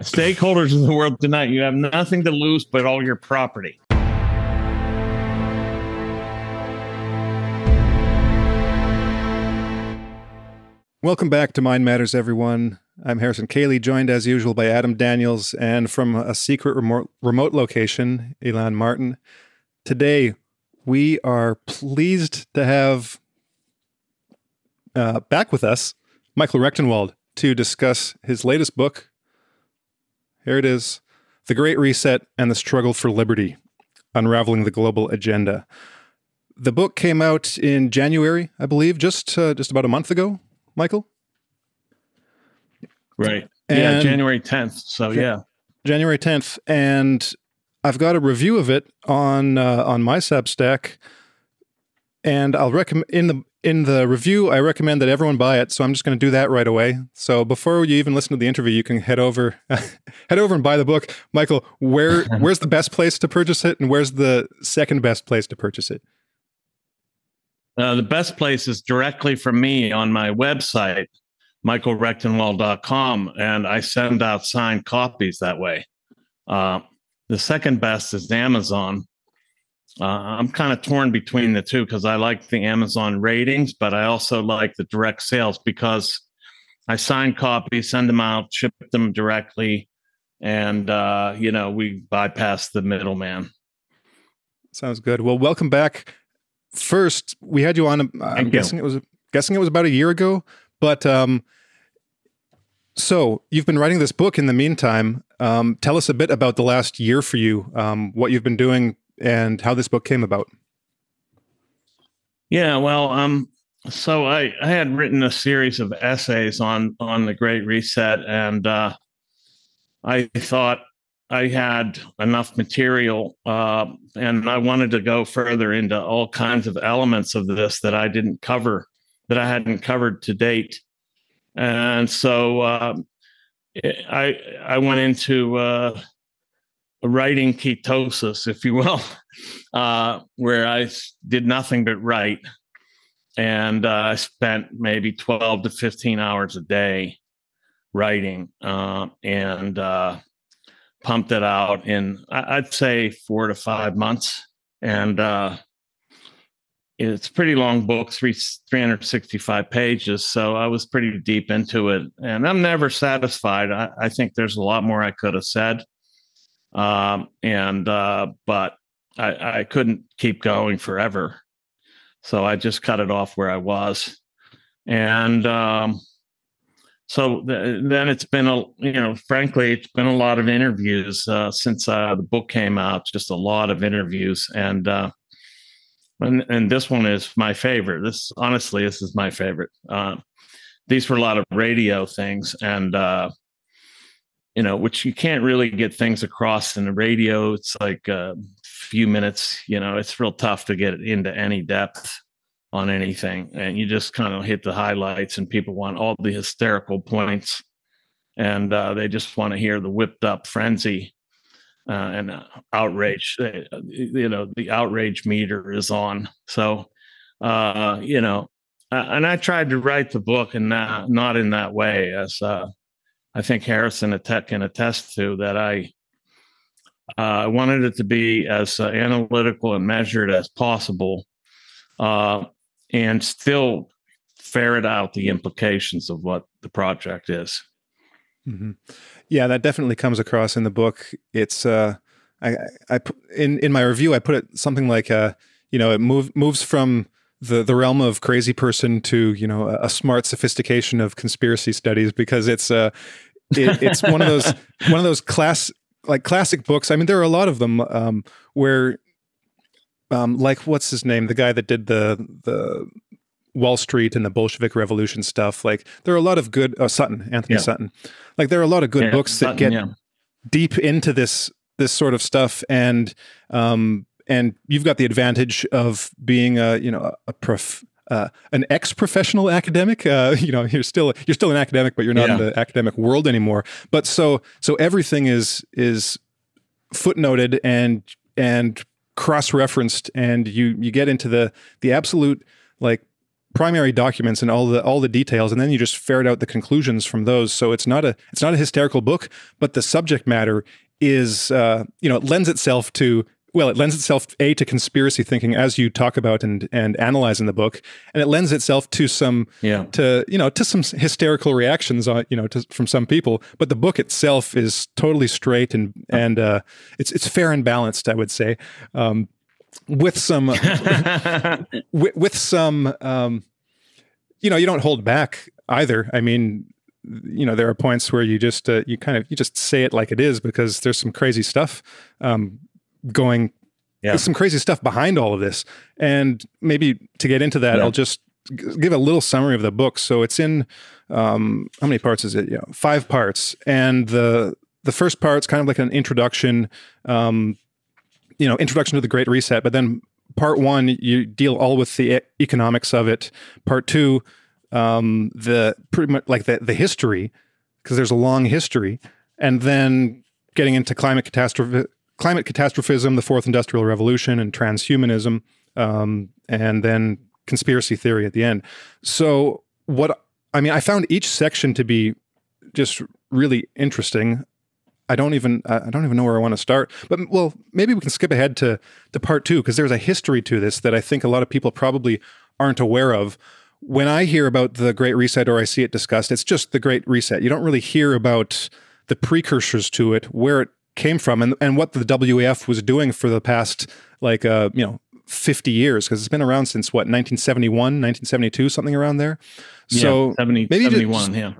Stakeholders of the world tonight, you have nothing to lose but all your property. Welcome back to Mind Matters, everyone. I'm Harrison Koehli, joined as usual by Adam Daniels, and from a secret remote, remote location, Elan Martin. Today, we are pleased to have uh, back with us Michael Rectenwald to discuss his latest book. Here it is The Great Reset and the Struggle for Liberty Unraveling the Global Agenda. The book came out in January, I believe, just uh, just about a month ago. Michael? Right. And yeah, January 10th. So, yeah. January 10th. And I've got a review of it on uh, on my Substack. And I'll recommend in the in the review, I recommend that everyone buy it. So I'm just going to do that right away. So before you even listen to the interview, you can head over head over and buy the book. Michael, where where's the best place to purchase it, and where's the second best place to purchase it? Uh, the best place is directly from me on my website, michaelrectenwald.com, and I send out signed copies that way. Uh, the second best is Amazon. Uh, I'm kind of torn between the two because I like the Amazon ratings, but I also like the direct sales because I sign copies, send them out, ship them directly, and uh, you know we bypass the middleman. Sounds good. Well, welcome back first we had you on. I'm Thank guessing you. it was guessing it was about a year ago. But um, so you've been writing this book in the meantime. Um, tell us a bit about the last year for you, um, what you've been doing, and how this book came about. Yeah, well, um, so I, I had written a series of essays on on the Great Reset, and uh, I thought I had enough material, uh, and I wanted to go further into all kinds of elements of this that I didn't cover, that I hadn't covered to date, and so uh, I I went into uh, writing ketosis, if you will, uh, where I did nothing but write, and uh, I spent maybe twelve to fifteen hours a day writing, uh, and pumped it out in I'd say four to five months, and uh, it's pretty long book, three 365 pages. So I was pretty deep into it, and I'm never satisfied. I, I think there's a lot more I could have said, um, and uh, but I, I couldn't keep going forever, so I just cut it off where I was, and um, so th- then it's been a you know frankly it's been a lot of interviews uh, since uh, the book came out just a lot of interviews. And uh, and, and this one is my favorite. This honestly this is my favorite. Uh, these were a lot of radio things. And uh, you know which you can't really get things across in the radio. It's like a few minutes you know it's real tough to get into any depth on anything. And you just kind of hit the highlights and people want all the hysterical points. And uh, they just want to hear the whipped up frenzy uh, and uh, outrage uh, you know the outrage meter is on. So uh, you know and i tried to write the book and not, not in that way as uh, i think harrison can attest to that i I wanted it to be as analytical and measured as possible uh, and still ferret out the implications of what the project is. Mm-hmm. Yeah, that definitely comes across in the book. It's uh, I, I in in my review I put it something like uh, you know, it move, moves from the the realm of crazy person to you know a, a smart sophistication of conspiracy studies because it's uh, it, it's one of those one of those class like classic books. I mean, there are a lot of them um, where um, like what's his name, the guy that did the the Wall Street and the Bolshevik Revolution stuff. Like there are a lot of good uh, Sutton, Anthony yeah. Sutton. Like there are a lot of good yeah, books Sutton, that get yeah. deep into this this sort of stuff, and um, and you've got the advantage of being a you know a prof. Uh, an ex-professional academic, uh, you know, you're still you're still an academic, but you're not in the academic world anymore. But so so everything is is footnoted and and cross-referenced and you you get into the the absolute like primary documents and all the all the details and then you just ferret out the conclusions from those so it's not a it's not a hysterical book but the subject matter is uh, you know it lends itself to well, it lends itself a to conspiracy thinking as you talk about and and analyze in the book, and it lends itself to some yeah. to you know to some hysterical reactions on you know to, from some people. But the book itself is totally straight and and uh, it's it's fair and balanced, I would say, um, with some with, with, some um, you know you don't hold back either. I mean, you know there are points where you just uh, you kind of you just say it like it is because there's some crazy stuff um, going yeah. some crazy stuff behind all of this. And maybe to get into that yeah. i'll just give a little summary of the book. So it's in um, how many parts is it? Yeah five parts. And the the first part's kind of like an introduction um, you know introduction to the great reset but then part one you deal all with the economics of it. Part two um, the pretty much like the, the history because there's a long history. And then getting into climate catastrophe climate catastrophism, the fourth industrial revolution, and transhumanism, um, and then conspiracy theory at the end. So, what I mean, I found each section to be just really interesting. I don't even I don't even know where I want to start. But well, maybe we can skip ahead to to part two because there's a history to this that I think a lot of people probably aren't aware of. When I hear about the Great Reset or I see it discussed, it's just the Great Reset. You don't really hear about the precursors to it, where it came from and, and what the WEF was doing for the past like uh, you know 50 years because it's been around since what 1971 1972 something around there? So yeah, 70, maybe 71 yeah.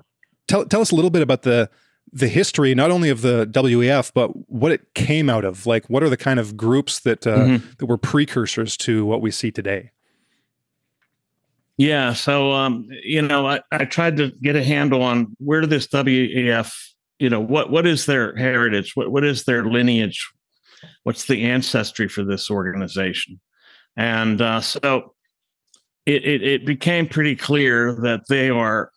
tell, tell us a little bit about the the history not only of the WEF but what it came out of. Like what are the kind of groups that uh, mm-hmm. that were precursors to what we see today? Yeah so um, you know I, I tried to get a handle on where did this WEF you know what what is their heritage? What what is their lineage? What's the ancestry for this organization? And uh, so it, it, it became pretty clear that they are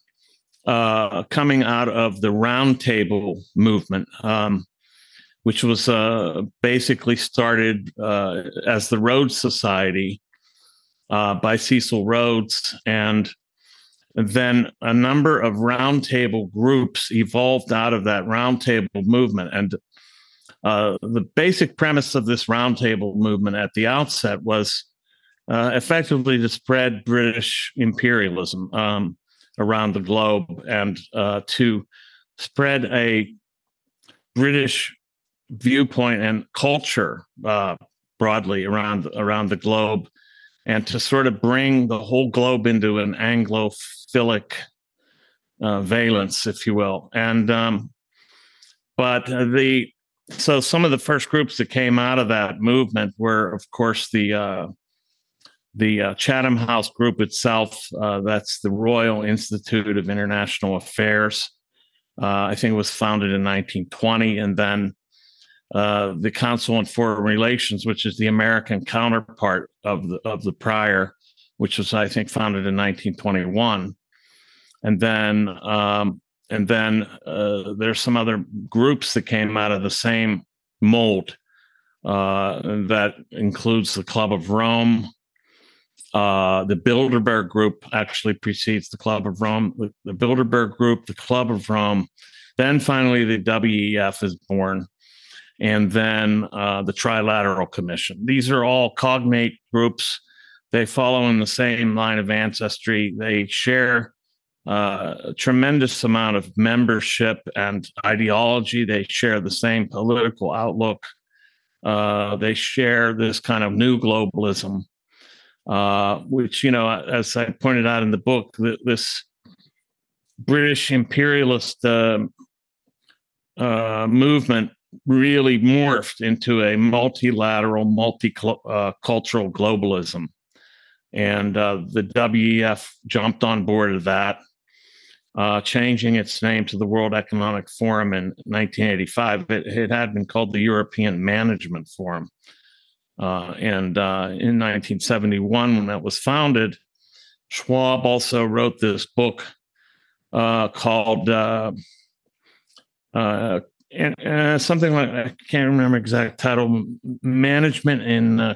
uh, coming out of the roundtable movement um, which was uh, basically started uh, as the Rhodes Society uh, by Cecil Rhodes and then a number of roundtable groups evolved out of that roundtable movement. And uh, the basic premise of this roundtable movement at the outset was uh, effectively to spread British imperialism um, around the globe and uh, to spread a British viewpoint and culture uh, broadly around around the globe and to sort of bring the whole globe into an Anglophilic uh, valence, if you will. And um, but the so some of the first groups that came out of that movement were, of course, the uh, the uh, Chatham House group itself. Uh, that's the Royal Institute of International Affairs. Uh, I think it was founded in 1920, and then uh, the Council on Foreign Relations, which is the American counterpart of the of the prior, which was I think founded in 1921, and then um, and then uh, there's some other groups that came out of the same mold. Uh, that includes the Club of Rome. Uh, the Bilderberg Group actually precedes the Club of Rome. The, the Bilderberg Group, the Club of Rome, then finally the WEF is born and then uh, the Trilateral Commission. These are all cognate groups. They follow in the same line of ancestry. They share uh, a tremendous amount of membership and ideology. They share the same political outlook. Uh, they share this kind of new globalism, uh, which, you know, as I pointed out in the book, this British imperialist uh, uh, movement really morphed into a multilateral, multicultural uh, globalism. And uh, the WEF jumped on board of that, uh, changing its name to the World Economic Forum in 1985. It, it had been called the European Management Forum. Uh, and uh, in 1971, when that was founded, Schwab also wrote this book uh, called and uh, something like I can't remember exact title, management in uh,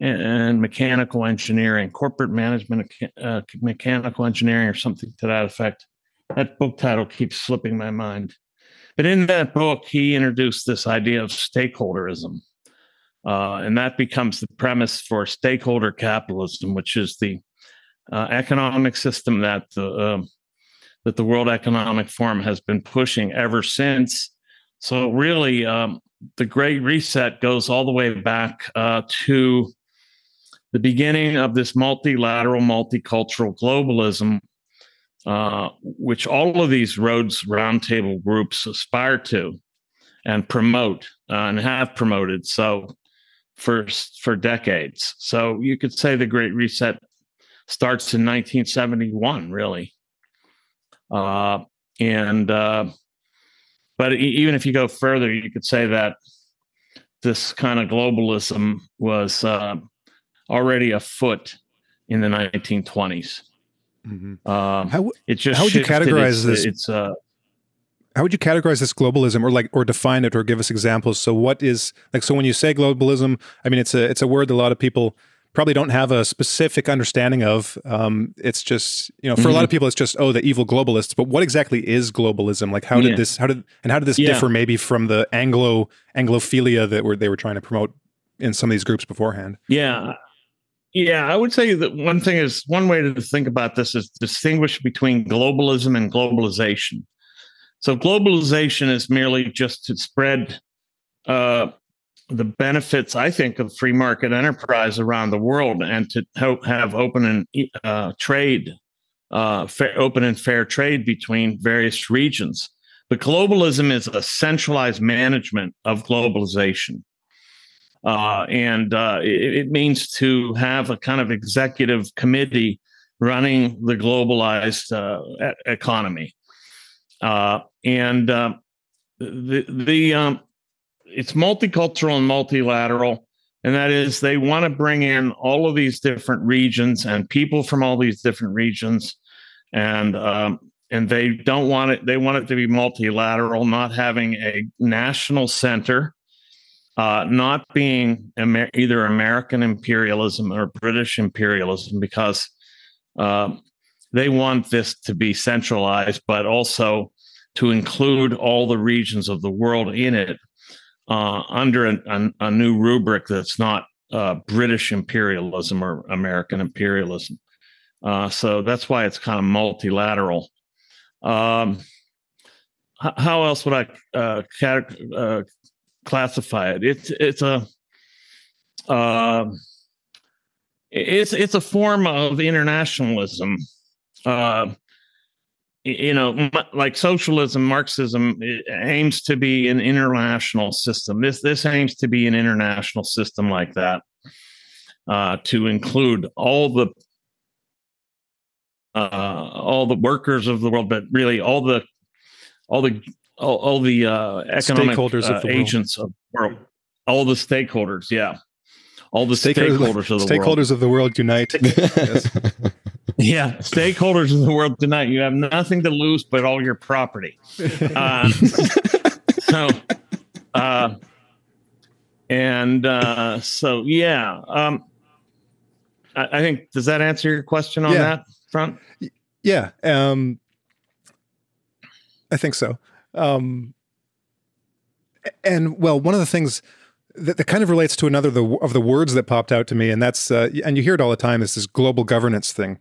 and mechanical engineering, corporate management, uh, mechanical engineering, or something to that effect. That book title keeps slipping my mind. But in that book, he introduced this idea of stakeholderism. Uh, and that becomes the premise for stakeholder capitalism, which is the uh, economic system that the uh, that the World Economic Forum has been pushing ever since. So really, um, the Great Reset goes all the way back uh, to the beginning of this multilateral, multicultural globalism, uh, which all of these Rhodes Roundtable groups aspire to and promote uh, and have promoted. So for for decades. So you could say the Great Reset starts in 1971, really. Uh, and uh, but even if you go further, you could say that this kind of globalism was uh, already afoot in the 1920s. Mm-hmm. Um, how, it just how would you categorize its, this? It's uh, how would you categorize this globalism or like or define it or give us examples so what is like so when you say globalism i mean it's a it's a word that a lot of people probably don't have a specific understanding of um, it's just you know for mm-hmm. a lot of mm-hmm. people it's just oh the evil globalists but what exactly is globalism like how did yeah. this how did and how did this yeah. differ maybe from the anglo anglophilia that were they were trying to promote in some of these groups beforehand yeah yeah, I would say that one thing is one way to think about this is distinguish between globalism and globalization. So globalization is merely just to spread uh, the benefits, I think, of free market enterprise around the world and to help have open and uh, trade, uh, fair, open and fair trade between various regions. But globalism is a centralized management of globalization. Uh, and uh, it, it, means to have a kind of executive committee running the globalized uh, economy. Uh, and uh, the the um, it's multicultural and multilateral, and that is they want to bring in all of these different regions and people from all these different regions, and um, and they don't want it. They want it to be multilateral, not having a national center uh, not being Amer- either American imperialism or British imperialism, because uh, they want this to be centralized, but also to include all the regions of the world in it uh, under a, a, new rubric that's not uh, British imperialism or American imperialism. Uh, so that's why it's kind of multilateral. Um, how else would I uh, cat- uh, classify it. It's it's a uh, it's it's a form of internationalism. Uh, you know, like socialism, Marxism aims to be an international system. This this aims to be an international system like that, uh, to include all the uh, all the workers of the world, but really all the all the all, all the uh, economic stakeholders uh, of the agents world. of the world, all the stakeholders, yeah, all the stakeholders, stakeholders of the world. stakeholders world. of the world unite. Yeah, stakeholders of the world tonight. You have nothing to lose but all your property. Uh, so, uh, and uh, so yeah, um, I, I, think does that answer your question on yeah. that front? Yeah, um, I think so. Um, and well, one of the things that, that, kind of relates to another the, of the words that popped out to me, and that's uh, and you hear it all the time is this global governance thing.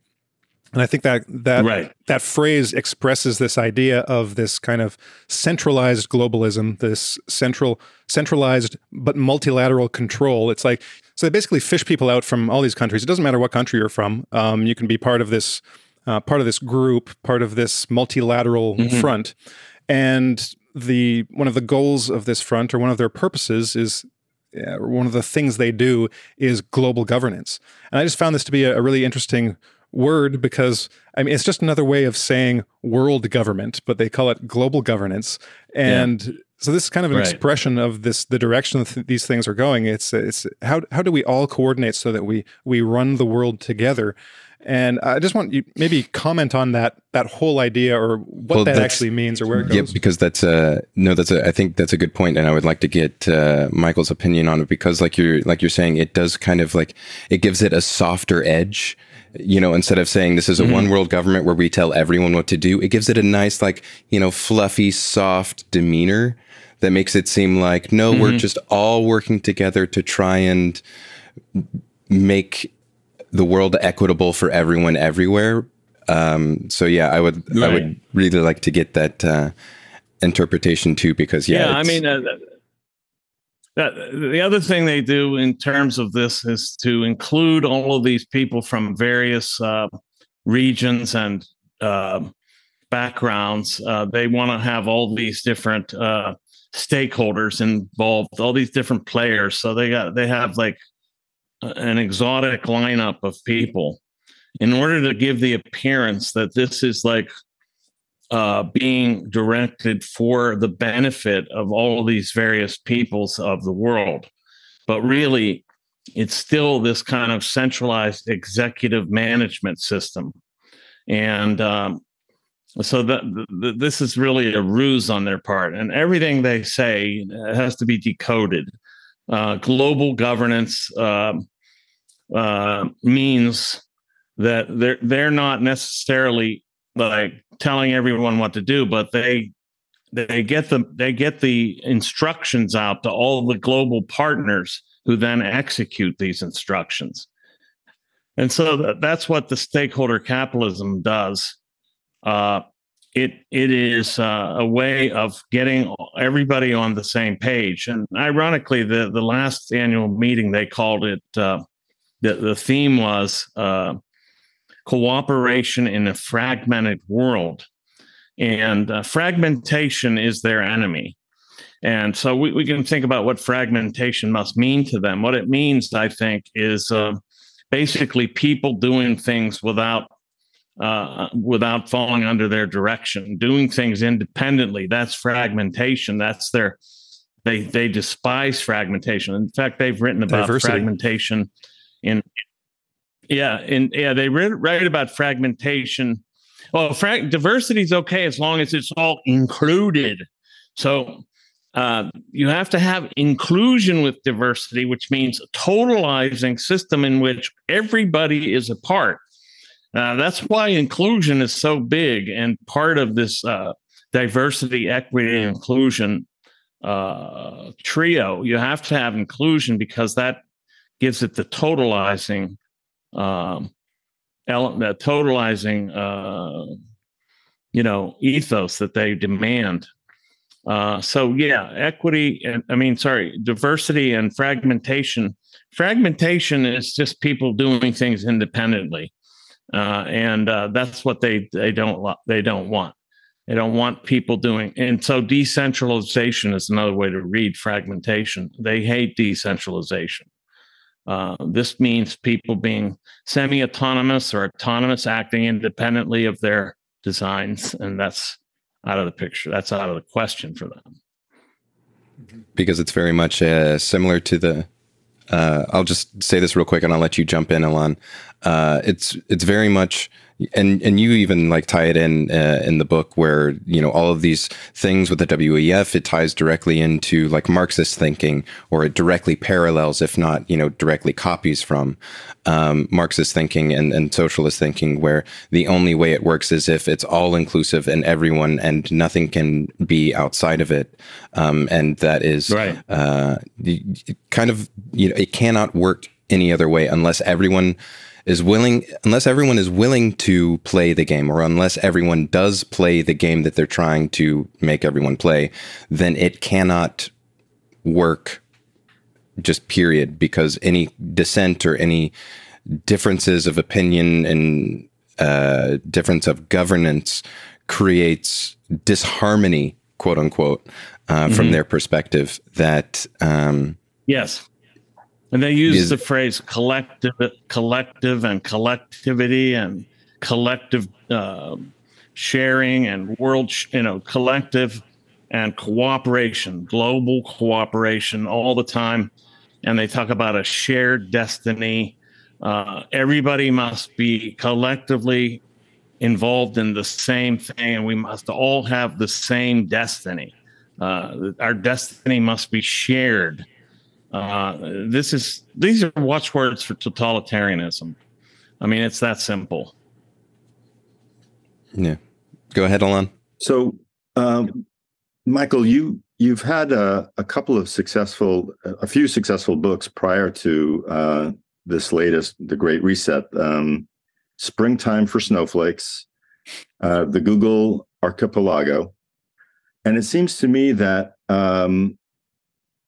And I think that that right. that phrase expresses this idea of this kind of centralized globalism, this central centralized but multilateral control. It's like so they basically fish people out from all these countries. It doesn't matter what country you're from. Um, you can be part of this uh, part of this group, part of this multilateral mm-hmm. front. And the one of the goals of this front, or one of their purposes, is uh, one of the things they do is global governance. And I just found this to be a, a really interesting word because I mean it's just another way of saying world government, but they call it global governance. And yeah. so this is kind of an right. expression of this the direction that these things are going. It's it's how how do we all coordinate so that we we run the world together? And I just want you maybe comment on that that whole idea or what well, that actually means or where it goes. Yeah, because that's a no, that's a I think that's a good point, and I would like to get uh, Michael's opinion on it because, like you're like you're saying, it does kind of like it gives it a softer edge. You know, instead of saying this is a mm-hmm. one world government where we tell everyone what to do, it gives it a nice, like you know, fluffy, soft demeanor that makes it seem like no, mm-hmm. we're just all working together to try and make the world equitable for everyone everywhere. Um, so yeah, I would right. I would really like to get that uh, interpretation too, because yeah, yeah I mean. Uh, that, the other thing they do in terms of this is to include all of these people from various uh, regions and uh, backgrounds. Uh, they want to have all these different uh, stakeholders involved, all these different players. So they got they have like an exotic lineup of people in order to give the appearance that this is like uh, being directed for the benefit of all of these various peoples of the world. But really, it's still this kind of centralized executive management system. And um, so this is really a ruse on their part. And everything they say has to be decoded. Uh, global governance uh, uh, means that they're they're not necessarily like telling everyone what to do, but they they get the they get the instructions out to all the global partners who then execute these instructions. And so that, that's what the stakeholder capitalism does. Uh, it it is uh, a way of getting everybody on the same page. And ironically, the the last annual meeting they called it uh, the, the theme was uh, cooperation in a fragmented world. And uh, fragmentation is their enemy. And so we, we can think about what fragmentation must mean to them. What it means, I think, is uh, basically people doing things without uh, without falling under their direction, doing things independently. That's fragmentation. That's their they they despise fragmentation. In fact, they've written about Diversity. fragmentation in yeah, and yeah, they write about fragmentation. Well, frag- diversity is okay as long as it's all included. So uh, you have to have inclusion with diversity, which means a totalizing system in which everybody is a part. Uh, that's why inclusion is so big and part of this uh, diversity, equity, and inclusion uh, trio. You have to have inclusion because that gives it the totalizing um, element, totalizing, uh, you know, ethos that they demand. Uh, so yeah, equity and I mean, sorry, diversity and fragmentation. Fragmentation is just people doing things independently, uh, and uh, that's what they they don't they don't want. They don't want people doing, and so decentralization is another way to read fragmentation. They hate decentralization. Uh, this means people being semi autonomous or autonomous, acting independently of their designs. And that's out of the picture. That's out of the question for them. Because it's very much uh, similar to the. Uh, I'll just say this real quick, and I'll let you jump in, Alon. Uh, it's it's very much and and you even like tie it in uh, in the book where you know all of these things with the WEF it ties directly into like Marxist thinking or it directly parallels if not you know directly copies from um, Marxist thinking and, and socialist thinking where the only way it works is if it's all inclusive and everyone and nothing can be outside of it um, and that is right. uh, kind of you know it cannot work any other way unless everyone is willing unless everyone is willing to play the game or unless everyone does play the game that they're trying to make everyone play then it cannot work just period because any dissent or any differences of opinion and uh, difference of governance creates disharmony quote unquote uh, mm-hmm. from their perspective that um, yes and they use the phrase collective, collective, and collectivity, and collective uh, sharing, and world, you know, collective and cooperation, global cooperation, all the time. And they talk about a shared destiny. Uh, everybody must be collectively involved in the same thing, and we must all have the same destiny. Uh, our destiny must be shared. Uh, this is these are watchwords for totalitarianism. I mean, it's that simple. Yeah. Go ahead, Alon. So, um, Michael, you you've had a, a, couple of successful, a few successful books prior to uh, this latest, The Great Reset. Um, Springtime for Snowflakes, uh, the Google Archipelago, and it seems to me that um,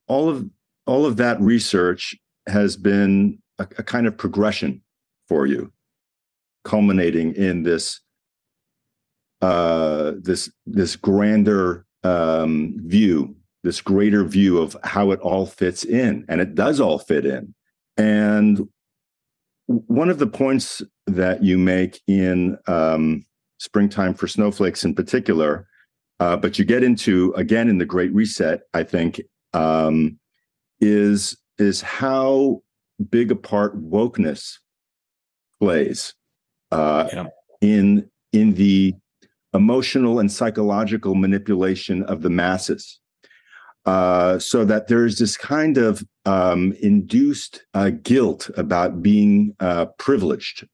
all of all of that research has been a, a kind of progression for you, culminating in this uh, this this grander um, view, this greater view of how it all fits in, and it does all fit in. And one of the points that you make in um, springtime for snowflakes in particular, uh, but you get into again in the Great Reset, I think, um, is is how big a part wokeness plays uh, yeah. in in the emotional and psychological manipulation of the masses. Uh, so that there's this kind of um, induced uh, guilt about being uh, privileged,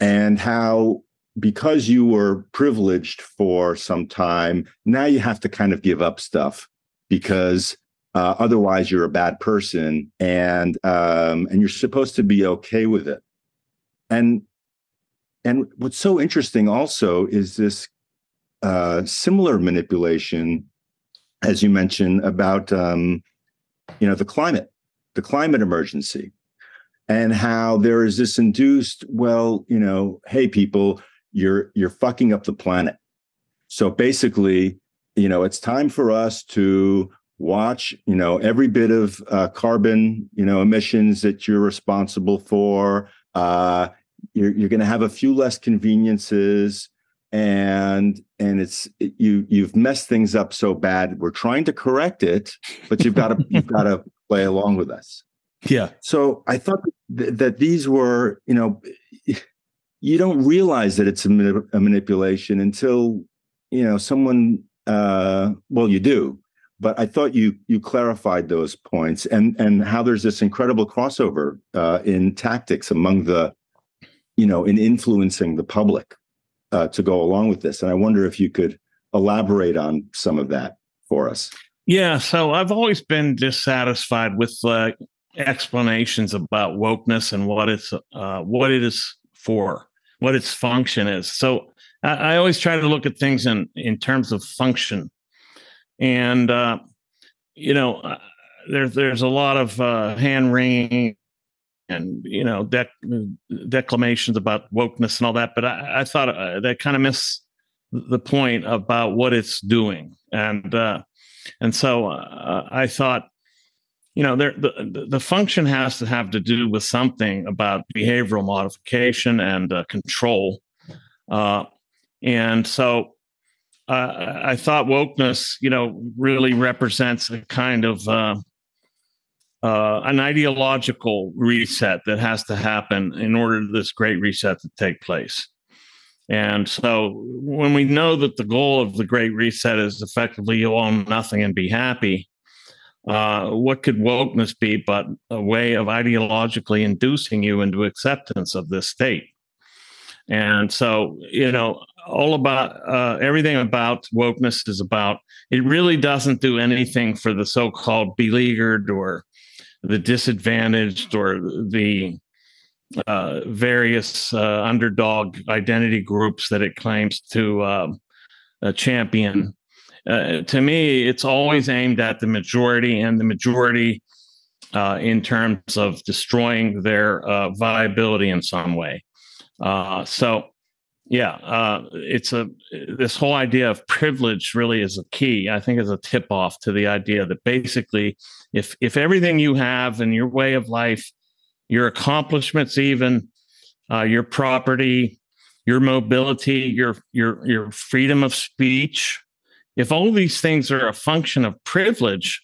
and how because you were privileged for some time, now you have to kind of give up stuff because uh, otherwise you're a bad person, and um, and you're supposed to be okay with it. And and what's so interesting also is this uh, similar manipulation, as you mentioned, about um, you know the climate, the climate emergency, and how there is this induced, well, you know, hey people, you're you're fucking up the planet. So basically, you know, it's time for us to watch, you know, every bit of uh, carbon, you know, emissions that you're responsible for. Uh, you're, you're going to have a few less conveniences and and it's it, you you've messed things up so bad. We're trying to correct it but you've got to you've got to play along with us. Yeah. So i thought th- that these were you know you don't realize that it's a, a manipulation until you know someone uh well you do but i thought you you clarified those points and and how there's this incredible crossover uh in tactics among the you know in influencing the public uh, to go along with this. And I wonder if you could elaborate on some of that for us. Yeah, so I've always been dissatisfied with uh, explanations about wokeness and what it's uh, what it is for, what its function is. So I, I, always try to look at things in in terms of function, and uh, you know, uh, there's there's a lot of uh, hand wringing and you know dec- declamations about wokeness and all that but i, I thought uh, that kind of missed the point about what it's doing. And uh, and so uh, i thought you know there the, the function has to have to do with something about behavioral modification and uh, control. Uh, and so uh, i thought wokeness you know really represents a kind of uh, an ideological reset that has to happen in order for this great reset to take place. And so when we know that the goal of the great reset is effectively you own nothing and be happy, uh, what could wokeness be but a way of ideologically inducing you into acceptance of this state? And so, you know, all about uh, everything about wokeness is about it really doesn't do anything for the so called beleaguered or the disadvantaged or the uh, various uh, underdog identity groups that it claims to um, uh, champion. to me, it's always aimed at the majority and the majority uh, in terms of destroying their uh, viability in some way. Uh, so, yeah, it's a this whole idea of privilege really is a key. I think is a tip off to the idea that basically if if everything you have and your way of life your accomplishments even uh, your property your mobility your your your freedom of speech if all these things are a function of privilege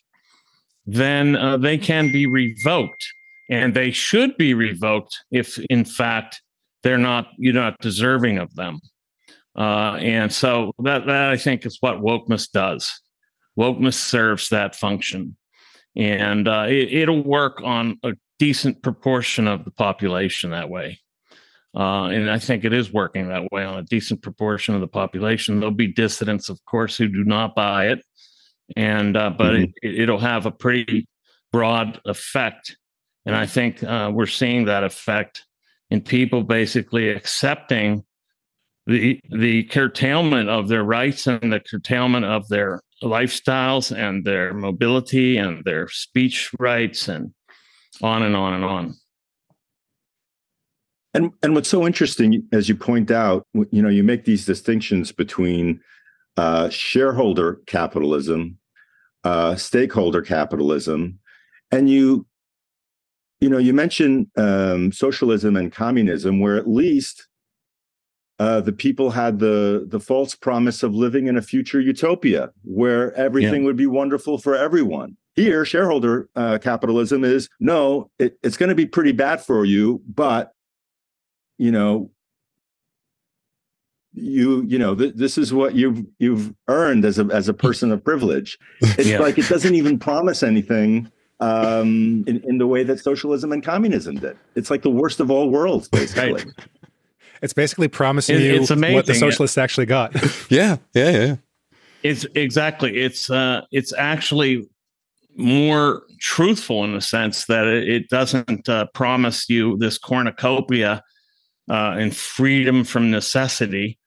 then uh, they can be revoked and they should be revoked if, in fact, they're not you're not deserving of them. Uh, and so that that I think is what wokeness does. Wokeness serves that function, and uh, it, will work on a decent proportion of the population that way. Uh, and I think it is working that way on a decent proportion of the population. There'll be dissidents, of course, who do not buy it, and uh, but mm-hmm. it, it'll have a pretty broad effect. And I think uh, we're seeing that effect in people basically accepting the the curtailment of their rights and the curtailment of their lifestyles and their mobility and their speech rights and on and on and on. And and what's so interesting, as you point out, you know, you make these distinctions between uh, shareholder capitalism, uh, stakeholder capitalism, and you, you know, you mention um, socialism and communism, where at least uh, the people had the the false promise of living in a future utopia where everything yeah. would be wonderful for everyone. Here, shareholder uh, capitalism is no, it, it's going to be pretty bad for you, but you know you you know th- this is what you've you've earned as a as a person of privilege it's yeah. like it doesn't even promise anything um in, in the way that socialism and communism did it's like the worst of all worlds basically right. it's basically promising it, you it's amazing. what the socialists yeah. actually got yeah yeah yeah it's exactly it's uh it's actually more truthful in the sense that it, it doesn't uh, promise you this cornucopia uh, and freedom from necessity,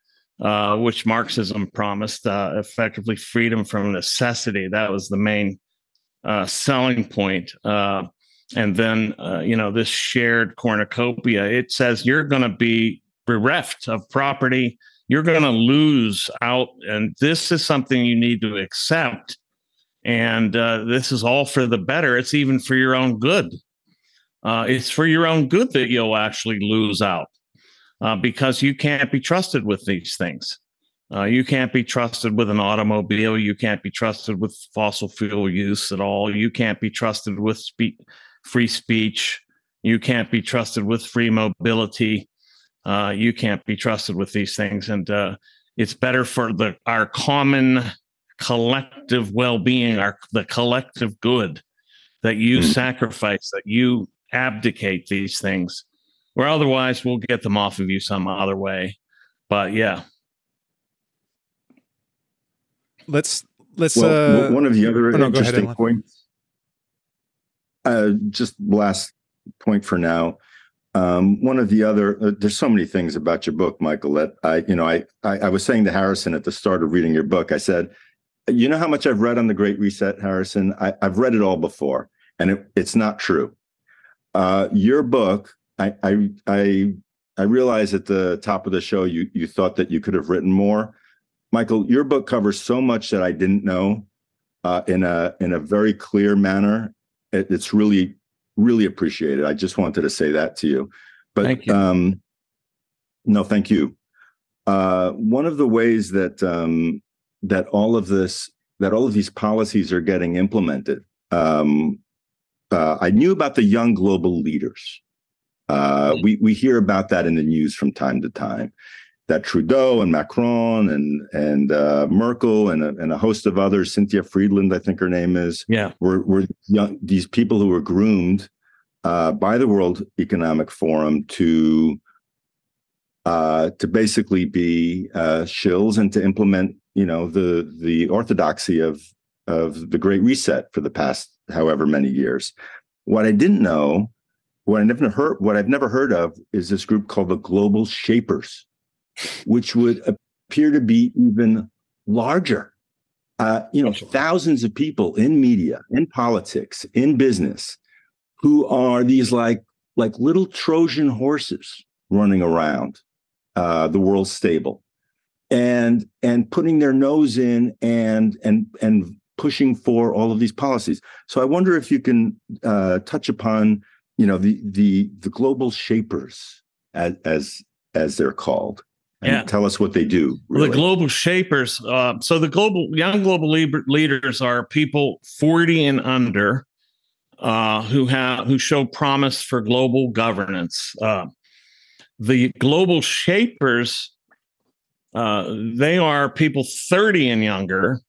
uh, which Marxism promised, uh, effectively freedom from necessity. That was the main uh, selling point. Uh, and then, uh, you know, this shared cornucopia, it says you're going to be bereft of property. You're going to lose out. And this is something you need to accept. And this is all for the better. It's even for your own good. it's for your own good that you'll actually lose out uh, because you can't be trusted with these things. Uh, you can't be trusted with an automobile. You can't be trusted with fossil fuel use at all. You can't be trusted with spe- free speech. You can't be trusted with free mobility. Uh, you can't be trusted with these things, and uh, it's better for the our common collective well-being, our the collective good, that you mm. sacrifice, that you abdicate these things or otherwise we'll get them off of you some other way. But yeah. Let's let's well, uh one of the other oh, no, interesting ahead, points. Uh just last point for now. Um, one of the other uh, there's so many things about your book, Michael, that I, you know, I, I I was saying to Harrison at the start of reading your book, I said, you know how much I've read on the Great Reset, Harrison? I, have read it all before, and it, it's not true. Uh, your book I I I I realize at the top of the show you you thought that you could have written more. Michael, your book covers so much that I didn't know uh, in a in a very clear manner. It, it's really really appreciated. I just wanted to say that to you. But thank you. Um, no, thank you. Uh, one of the ways that um, that all of this that all of these policies are getting implemented. Um, uh, I knew about the young global leaders. Uh, we we hear about that in the news from time to time. That Trudeau and Macron and and uh, Merkel and a, and a host of others, Cynthia Friedland, I think her name is, yeah, were were young, these people who were groomed uh, by the World Economic Forum to uh, to basically be uh, shills and to implement, you know, the the orthodoxy of of the Great Reset for the past however many years. What I didn't know what I never heard, what I've never heard of, is this group called the Global Shapers, which would appear to be even larger. Uh, you know, thousands of people in media, in politics, in business, who are these like like little Trojan horses running around uh, the world stable, and and putting their nose in and and and pushing for all of these policies. So I wonder if you can uh, touch upon you know the the the global shapers as as as they're called and yeah. tell us what they do really. the global shapers uh, so the global young global leaders are people 40 and under uh, who have who show promise for global governance. Uh, the global shapers, uh, they are people 30 and younger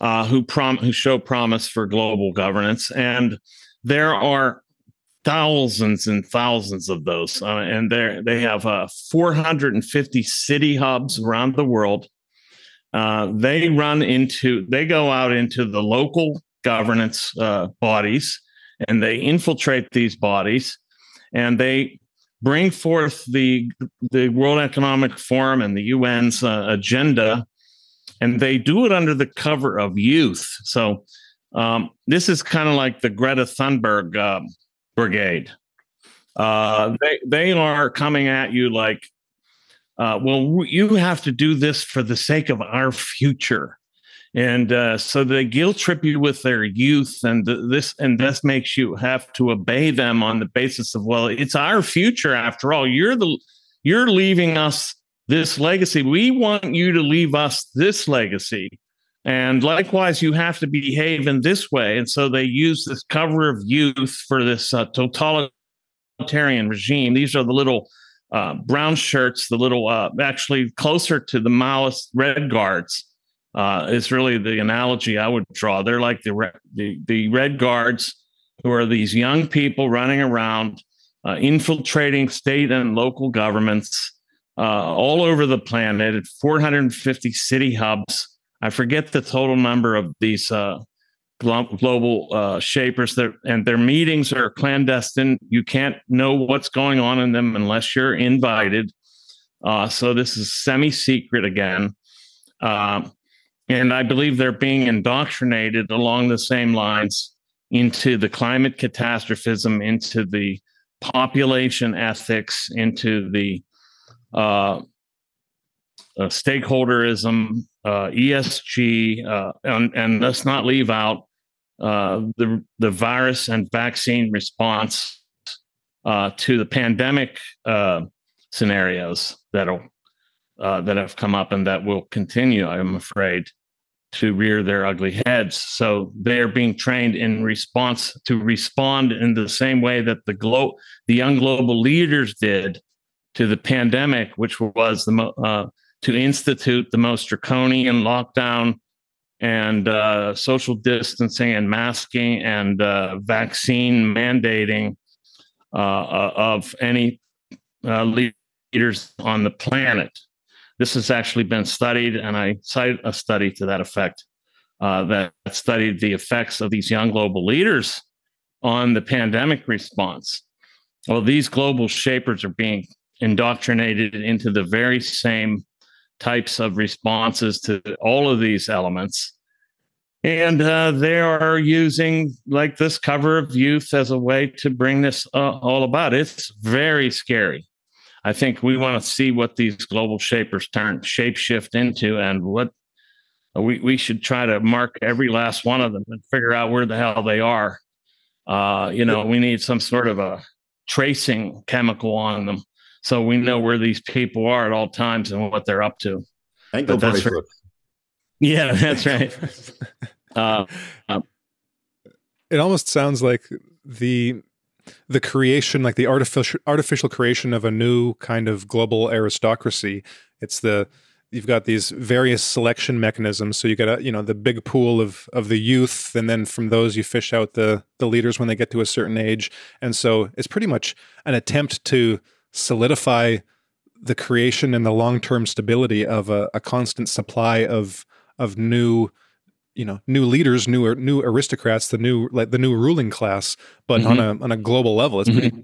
uh, who prom- who show promise for global governance, and there are thousands and thousands of those, uh, and they they have uh, 450 city hubs around the world. Uh, they run into they go out into the local governance uh, bodies and they infiltrate these bodies and they bring forth the the World Economic Forum and the UN's uh, agenda, and they do it under the cover of youth. So um, this is kind of like the Greta Thunberg uh, brigade. Uh, they they are coming at you like, uh, well, you have to do this for the sake of our future. And uh, so they guilt trip you with their youth and this and this makes you have to obey them on the basis of well it's our future after all. You're the you're leaving us this legacy. We want you to leave us this legacy and likewise you have to behave in this way and so they use this cover of youth for this uh, totalitarian regime these are the little uh, brown shirts the little uh, actually closer to the maoist red guards uh, is really the analogy I would draw. They're like the, the, the Red Guards, who are these young people running around, uh, infiltrating state and local governments uh, all over the planet at 450 city hubs. I forget the total number of these uh, global uh, shapers, that, and their meetings are clandestine. You can't know what's going on in them unless you're invited. Uh, so this is semi-secret again. Um, and I believe they're being indoctrinated along the same lines into the climate catastrophism, into the population ethics, into the uh, uh, stakeholderism, uh, ESG, uh, and, and, let's not leave out uh, the the virus and vaccine response uh, to the pandemic scenarios that'll that have come up and that will continue. I'm afraid to rear their ugly heads. So they're being trained in response to respond in the same way that the glo- the young global leaders did to the pandemic, which was the mo- uh, to institute the most draconian lockdown and uh, social distancing and masking and uh, vaccine mandating uh, uh, of any uh, leaders on the planet. This has actually been studied, and I cite a study to that effect uh, that studied the effects of these young global leaders on the pandemic response. Well, these global shapers are being indoctrinated into the very same types of responses to all of these elements. And uh, they are using like this cover of youth as a way to bring this uh, all about. It's very scary. I think we want to see what these global shapers turn shapeshift into and what we, we should try to mark every last one of them and figure out where the hell they are. Uh, you know, we need some sort of a tracing chemical on them so we know where these people are at all times and what they're up to. Ankle that's right. Yeah, that's right. uh, uh, it almost sounds like the the creation, like the artificial artificial creation of a new kind of global aristocracy. It's the you've got these various selection mechanisms. So you get a you know the big pool of of the youth, and then from those you fish out the the leaders when they get to a certain age. And so it's pretty much an attempt to solidify the creation and the long term stability of a, a constant supply of of new you know new leaders, new new aristocrats, the new like the new ruling class, but mm-hmm. on a on a global level, it's pretty mm-hmm.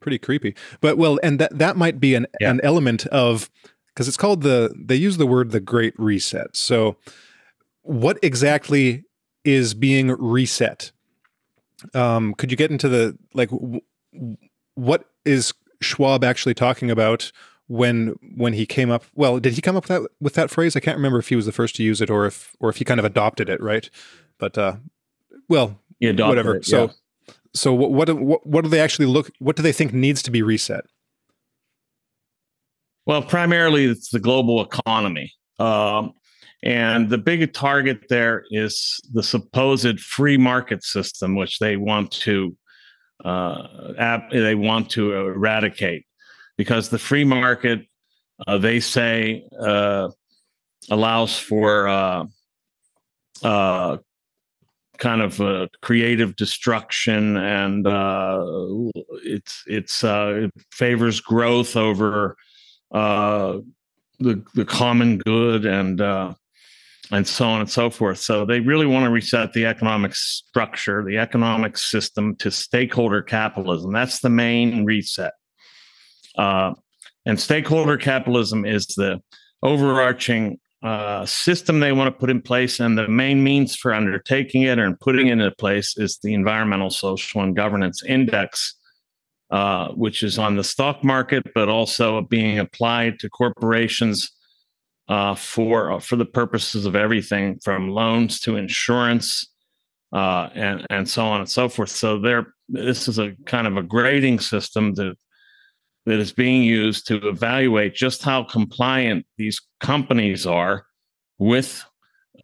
pretty creepy. But well, and that that might be an yeah. an element of because it's called the they use the word the Great Reset. So, what exactly is being reset? Um, could you get into the like w- what is Schwab actually talking about? when when he came up well did he come up with that with that phrase i can't remember if he was the first to use it or if or if he kind of adopted it right but uh well whatever it, so yeah. so what, what what do they actually look what do they think needs to be reset well primarily it's the global economy um And the big target there is the supposed free market system, which they want to uh, they want to eradicate, because the free market, uh, they say, uh, allows for uh, uh, kind of uh, creative destruction, and it's it's it favors growth over the the common good and and so on and so forth. So they really want to reset the economic structure, the economic system to stakeholder capitalism. That's the main reset. Uh, and stakeholder capitalism is the overarching uh, system they want to put in place, and the main means for undertaking it and putting it into place is the Environmental, Social, and Governance Index, uh, which is on the stock market, but also being applied to corporations uh, for uh, for the purposes of everything from loans to insurance uh, and and so on and so forth. So there, this is a kind of a grading system that that is being used to evaluate just how compliant these companies are with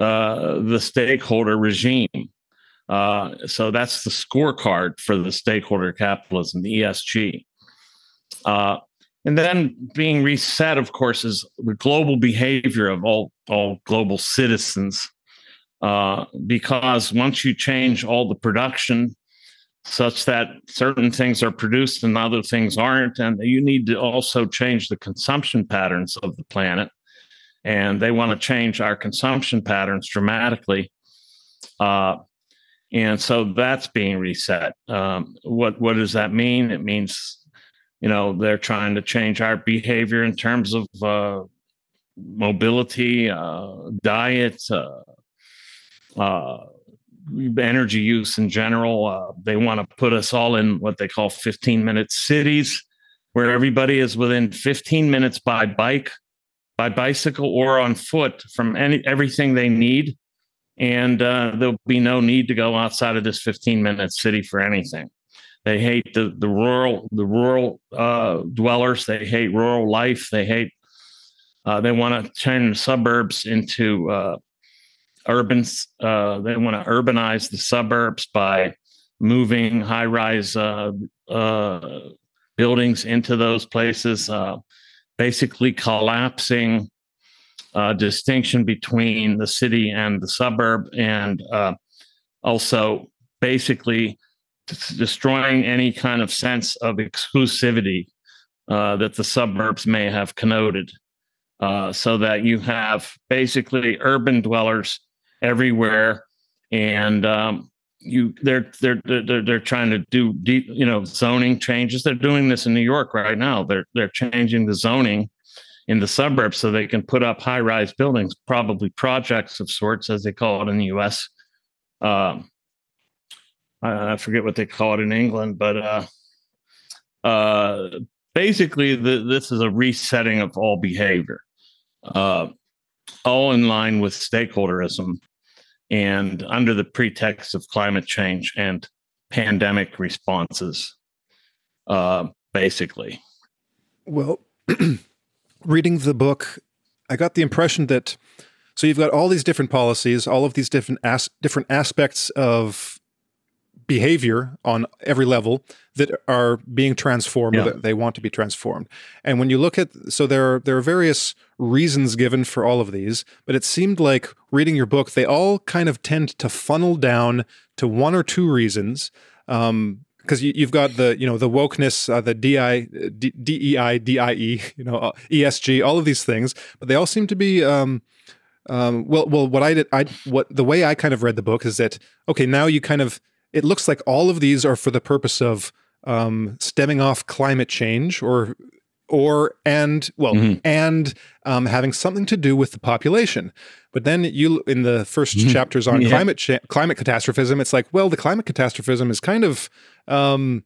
uh, the stakeholder regime. Uh, so that's the scorecard for the stakeholder capitalism, the ESG. Uh, and then being reset, of course, is the global behavior of all, all global citizens. Uh, because once you change all the production such that certain things are produced and other things aren't. And you need to also change the consumption patterns of the planet. And they want to change our consumption patterns dramatically. Uh, and so that's being reset. Um, what what does that mean? It means, you know, they're trying to change our behavior in terms of uh, mobility, uh, diet, uh, uh energy use in general. Uh, they want to put us all in what they call 15 minute cities, where everybody is within 15 minutes by bike, by bicycle, or on foot from any everything they need. And uh, there'll be no need to go outside of this 15 minute city for anything. They hate the, the rural the rural uh, dwellers. They hate rural life. They hate. Uh, they want to turn the suburbs into uh, urban uh, they want to urbanize the suburbs by moving high rise uh, uh, buildings into those places uh, basically collapsing distinction between the city and the suburb and also basically destroying any kind of sense of exclusivity that the suburbs may have connoted uh, so that you have basically urban dwellers everywhere, and um, you they're they're they're they're trying to do deep you know zoning changes. They're doing this in New York right now. They're they're changing the zoning in the suburbs so they can put up high rise buildings, probably projects of sorts, as they call it in the U.S. Um, I, forget what they call it in England, but uh, uh, basically, the, this is a resetting of all behavior, uh, all in line with stakeholderism and under the pretext of climate change and pandemic responses, uh, basically. Well, reading the book, I got the impression that so you've got all these different policies, all of these different as, different aspects of behavior on every level that are being transformed yeah. that they want to be transformed. And when you look at so there are there are various reasons given for all of these, but it seemed like reading your book they all kind of tend to funnel down to one or two reasons. Um, because you, have got the you know the wokeness, uh, the DI, D, DEI, DIE, you know uh, ESG, all of these things, but they all seem to be um, um, well, well, what I did, I what the way I kind of read the book is that okay, now you kind of it looks like all of these are for the purpose of um, stemming off climate change or or and well mm-hmm. and um, having something to do with the population but then you in the 1st mm-hmm. chapters on yeah. climate cha- climate catastrophism it's like well the climate catastrophism is kind of um,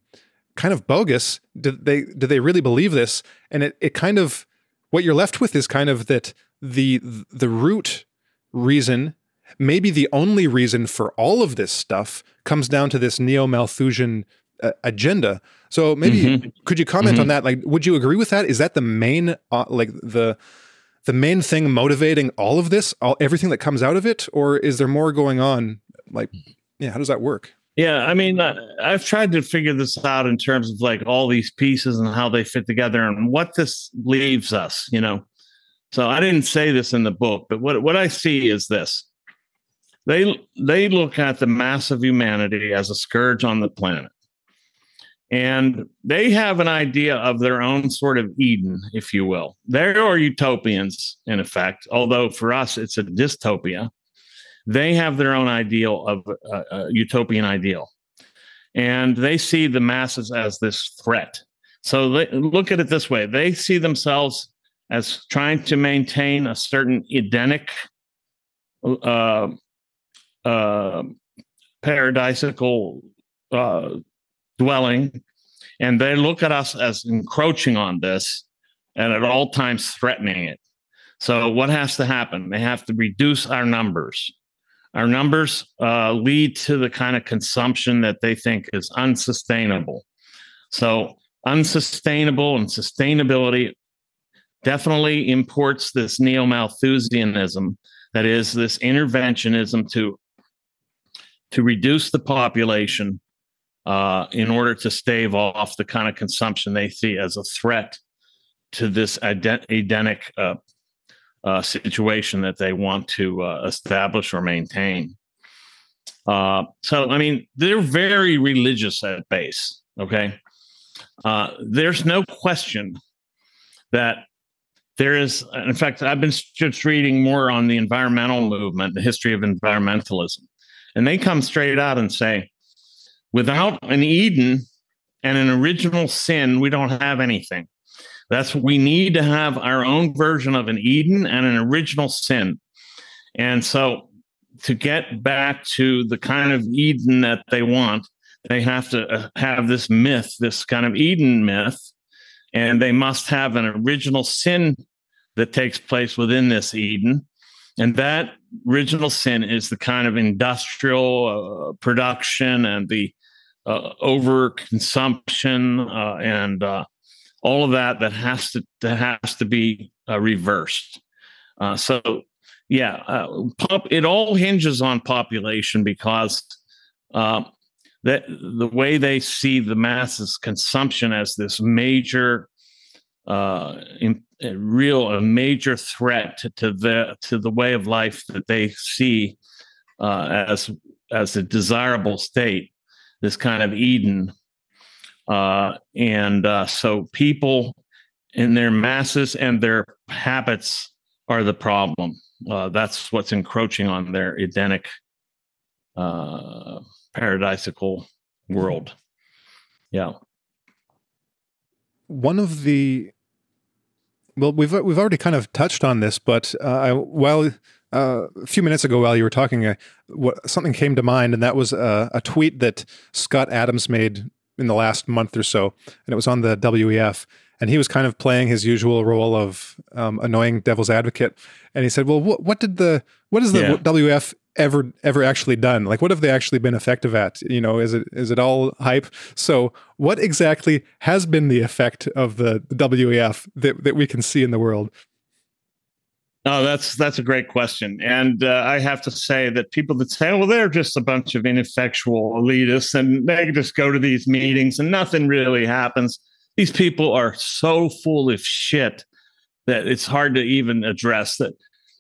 kind of bogus do they did they really believe this and it, it kind of what you're left with is kind of that the the root reason maybe the only reason for all of this stuff comes down to this neo Malthusian uh, agenda. So maybe mm-hmm. could you comment mm-hmm. on that? Like, would you agree with that? Is that the main, uh, like the the main thing motivating all of this, all everything that comes out of it, or is there more going on? Like, yeah, how does that work? Yeah, I mean, uh, I've tried to figure this out in terms of like all these pieces and how they fit together and what this leaves us, you know. So I didn't say this in the book, but what what I see is this. They they look at the mass of humanity as a scourge on the planet. And they have an idea of their own sort of Eden, if you will. They are utopians, in effect, although for us it's a dystopia they have their own ideal of uh, a utopian ideal, and they see the masses as this threat. So they, look at it this way: they see themselves as trying to maintain a certain Edenic, uh, uh, paradisical uh, dwelling, and they look at us as encroaching on this and at all times threatening it. So, what has to happen? They have to reduce our numbers our numbers uh, lead to the kind of consumption that they think is unsustainable. So, unsustainable and sustainability definitely imports this neo Malthusianism, that is, this interventionism to, to reduce the population uh, in order to stave off the kind of consumption they see as a threat to this Edenic uh, uh, situation that they want to uh, establish or maintain. Uh, so, I mean, they're very religious at base. Okay. Uh, there's no question that there is, in fact, I've been just reading more on the environmental movement, the history of environmentalism. And they come straight out and say, without an Eden and an original sin, we don't have anything. That's we need to have our own version of an Eden and an original sin. And so to get back to the kind of Eden that they want, they have to uh, have this myth, this kind of Eden myth, and they must have an original sin that takes place within this Eden. And that original sin is the kind of industrial uh, production and the uh, overconsumption uh, and uh, all of that that has to that has to be uh, reversed. Uh, so yeah, pop, it all hinges on population because uh, that the way they see the masses consumption as this major, uh, a real a major threat to, the to the way of life that they see uh, as as a desirable state, this kind of Eden uh, and uh, so people in their masses and their habits are the problem. Uh, that's what's encroaching on their Edenic, uh, paradisical world. Yeah. One of the well, we've we've already kind of touched on this, but uh, I, while uh, a few minutes ago, while you were talking, uh, what, something came to mind, and that was uh, a tweet that Scott Adams made in the last month or so, and it was on the WEF. And he was kind of playing his usual role of um, annoying devil's advocate. And he said, "Well, what, what did the what has the yeah. WEF ever ever actually done? Like, what have they actually been effective at? You know, is it is it all hype? So, what exactly has been the effect of the, the WEF that that we can see in the world?" No, that's that's a great question, and uh, I have to say that people that say, "Well, they're just a bunch of ineffectual elitists, and they just go to these meetings and nothing really happens," these people are so full of shit that it's hard to even address that.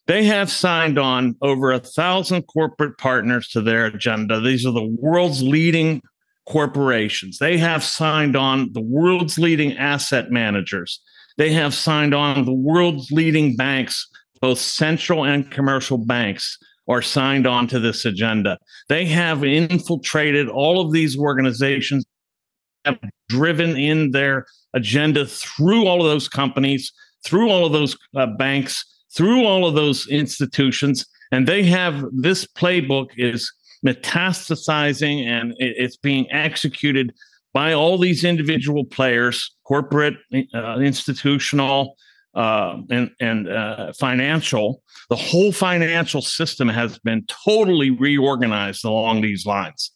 They have signed on over a thousand corporate partners to their agenda. These are the world's leading corporations. They have signed on the world's leading asset managers. They have signed on the world's leading banks both central and commercial banks are signed on to this agenda. They have infiltrated all of these organizations, have driven in their agenda through all of those companies, through all of those uh, banks, through all of those institutions. And they have this playbook is metastasizing and it's being executed by all these individual players, corporate, uh, institutional, uh, and and uh, financial, the whole financial system has been totally reorganized along these lines.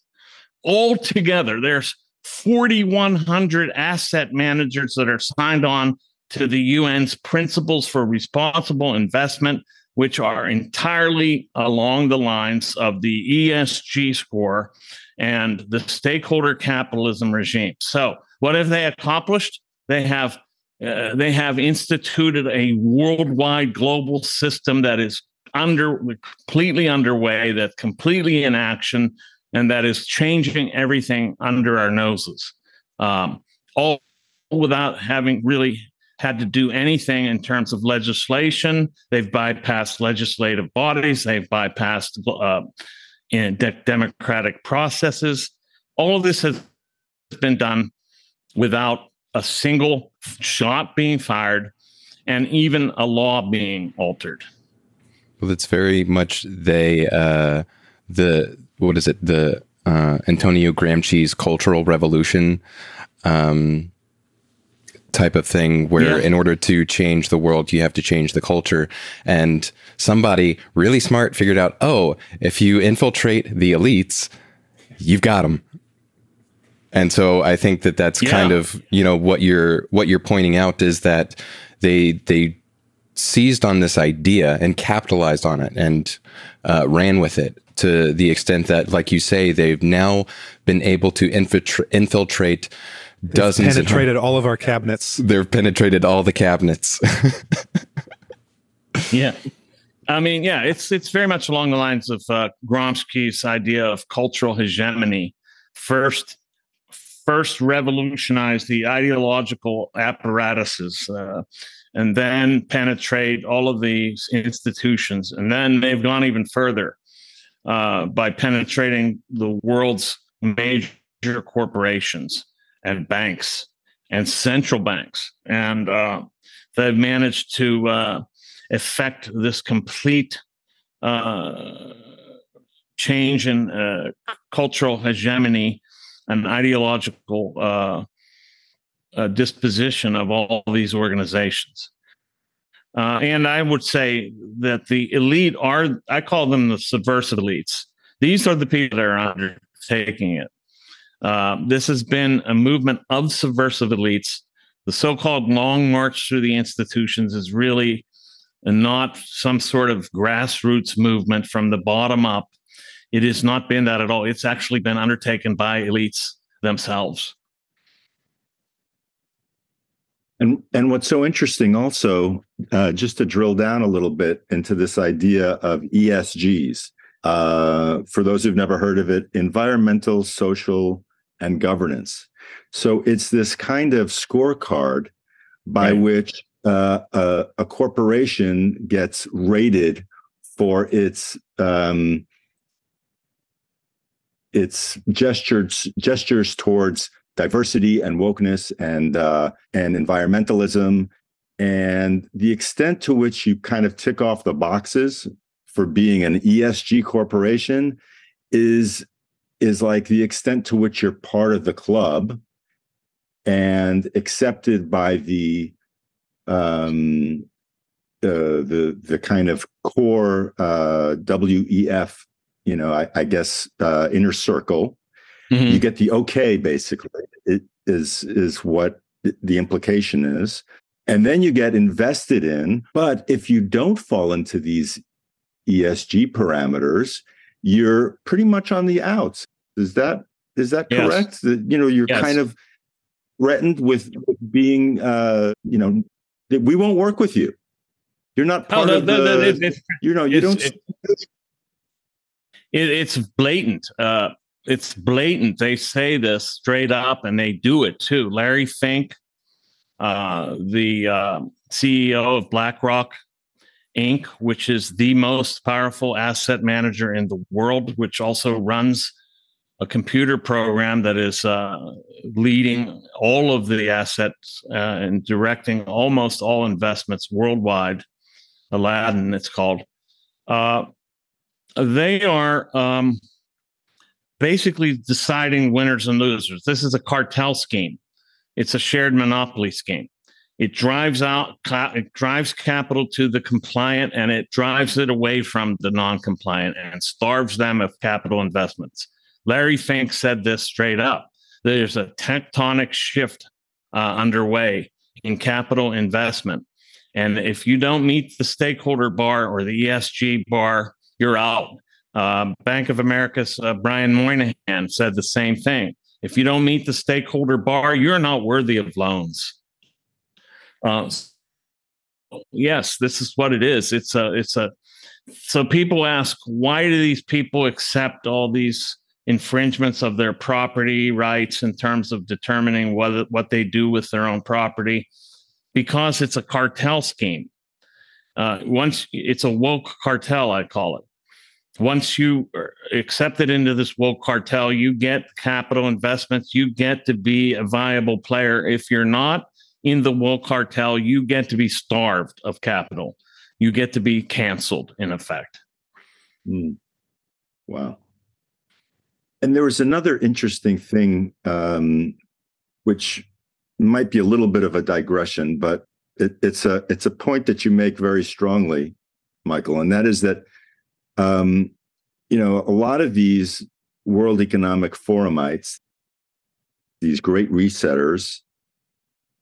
Altogether, there's 4,100 asset managers that are signed on to the UN's principles for responsible investment, which are entirely along the lines of the ESG score and the stakeholder capitalism regime. So, what have they accomplished? They have uh, they have instituted a worldwide global system that is under completely underway, that's completely in action, and that is changing everything under our noses. Um, all without having really had to do anything in terms of legislation. They've bypassed legislative bodies. They've bypassed uh, in de- democratic processes. All of this has been done without a single shot being fired and even a law being altered. Well, it's very much they uh, the what is it the uh, Antonio Gramsci's cultural revolution um, type of thing, where yeah. in order to change the world, you have to change the culture. And somebody really smart figured out, oh, if you infiltrate the elites, you've got them. And so I think that that's yeah. kind of you know what you're what you're pointing out is that they they seized on this idea and capitalized on it and uh, ran with it to the extent that, like you say, they've now been able to infiltra- infiltrate dozens. They've penetrated all of our cabinets. They've penetrated all the cabinets. yeah. I mean, yeah, it's it's very much along the lines of uh, Gramsci's idea of cultural hegemony. First, first revolutionize the ideological apparatuses, uh, and then penetrate all of these institutions, and then they've gone even further uh, by penetrating the world's major corporations and banks and central banks, and uh, they've managed to uh, effect this complete uh, change in uh, cultural hegemony and ideological uh, disposition of all these organizations. Uh, and I would say that the elite are, I call them the subversive elites. These are the people that are undertaking it. Uh, this has been a movement of subversive elites. The so called long march through the institutions is really not some sort of grassroots movement from the bottom up it has not been that at all. It's actually been undertaken by elites themselves. And and what's so interesting also, uh, just to drill down a little bit into this idea of ESGs. Uh, for those who've never heard of it, environmental, social, and governance. So it's this kind of scorecard by right. which uh, a, a, corporation gets rated for its um, its gestures gestures towards diversity and wokeness and uh, and environmentalism and the extent to which you kind of tick off the boxes for being an ESG corporation is is like the extent to which you're part of the club and accepted by the um uh, the the kind of core uh, WEF you know, I, I guess uh, inner circle. Mm-hmm. You get the okay, basically. It is is what the implication is. And then you get invested in. But if you don't fall into these ESG parameters, you're pretty much on the outs. Is that is that yes. correct? That you know you're yes. kind of threatened with being uh, you know we won't work with you. You're not part oh, no, of no, the. No, you know you don't. It, it, it's blatant. Uh, it's blatant. They say this straight up, and they do it too. Larry Fink, uh, the uh, CEO of BlackRock Inc., which is the most powerful asset manager in the world, which also runs a computer program that is uh, leading all of the assets uh, and directing almost all investments worldwide. Aladdin, it's called. Uh, they are um, basically deciding winners and losers. This is a cartel scheme. It's a shared monopoly scheme. It drives out, it drives capital to the compliant, and it drives it away from the non-compliant, and starves them of capital investments. Larry Fink said this straight up. There's a tectonic shift uh, underway in capital investment. And if you don't meet the stakeholder bar or the ESG bar, you're out. Uh, Bank of America's uh, Brian Moynihan said the same thing. If you don't meet the stakeholder bar, you're not worthy of loans. Uh, yes, this is what it is. It's a, it's a. So people ask, why do these people accept all these infringements of their property rights in terms of determining what what they do with their own property? Because it's a cartel scheme. Uh, once it's a woke cartel, I call it once you accept it into this woke cartel, you get capital investments. You get to be a viable player. If you're not in the woke cartel, you get to be starved of capital. You get to be canceled, in effect. Mm. Wow. And there was another interesting thing, um, which might be a little bit of a digression, but it, it's a it's a point that you make very strongly, Michael, and that is that um, you know, a lot of these World Economic Forumites, these great resetters,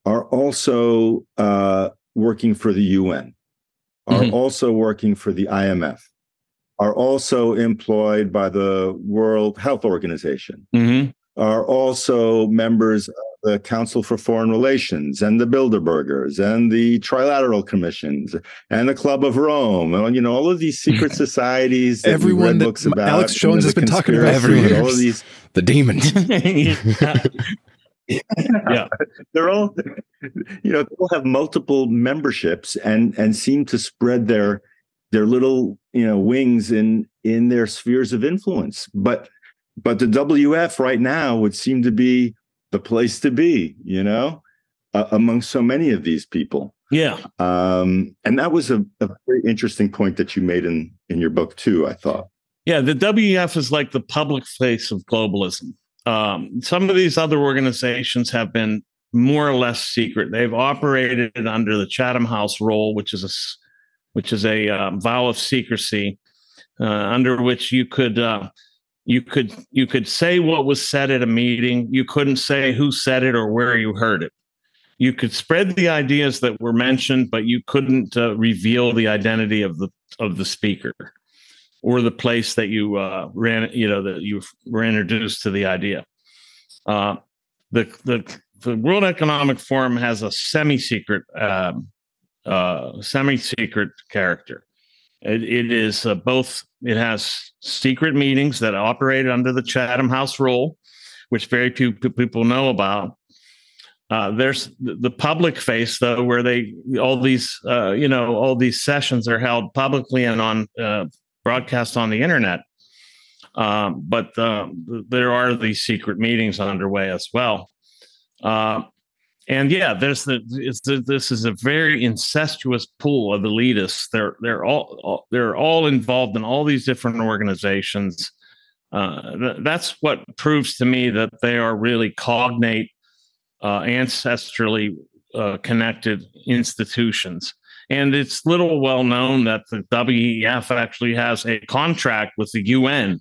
are also uh, working for the UN, are mm-hmm. also working for the IMF, are also employed by the World Health Organization, mm-hmm. are also members the Council for Foreign Relations and the Bilderbergers and the Trilateral Commissions and the Club of Rome. And, you know, all of these secret societies. That Everyone that books about, Alex Jones has been talking about for years. All of these, the demons. yeah. they're all, you know, they all have multiple memberships and and seem to spread their their little, you know, wings in in their spheres of influence. But but the WEF right now would seem to be the place to be, you know, uh, among so many of these people. Yeah. Um, and that was a, a, very interesting point that you made in in your book too. I thought. Yeah, the WEF is like the public face of globalism. Um, some of these other organizations have been more or less secret. They've operated under the Chatham House rule, which is a which is a um, vow of secrecy, uh, under which you could uh, you could you could say what was said at a meeting. You couldn't say who said it or where you heard it. You could spread the ideas that were mentioned but you couldn't uh, reveal the identity of the of the speaker or the place that you uh, ran you know that you were introduced to the idea. Uh, the the the world economic forum has a semi-secret um, uh, semi-secret character it, it is uh, both, it has secret meetings that operate under the Chatham House rule, which very few people know about. Uh, there's the public face though, where they all these uh, you know all these sessions are held publicly and on uh, broadcast on the internet. Um, but uh, there are these secret meetings underway as well. And yeah, there's the, the, this is a very incestuous pool of elitists. They're they're all, all they're all involved in all these different organizations. Uh, th- that's what proves to me that they are really cognate, uh, ancestrally uh, connected institutions. And it's little well known that the WEF actually has a contract with the UN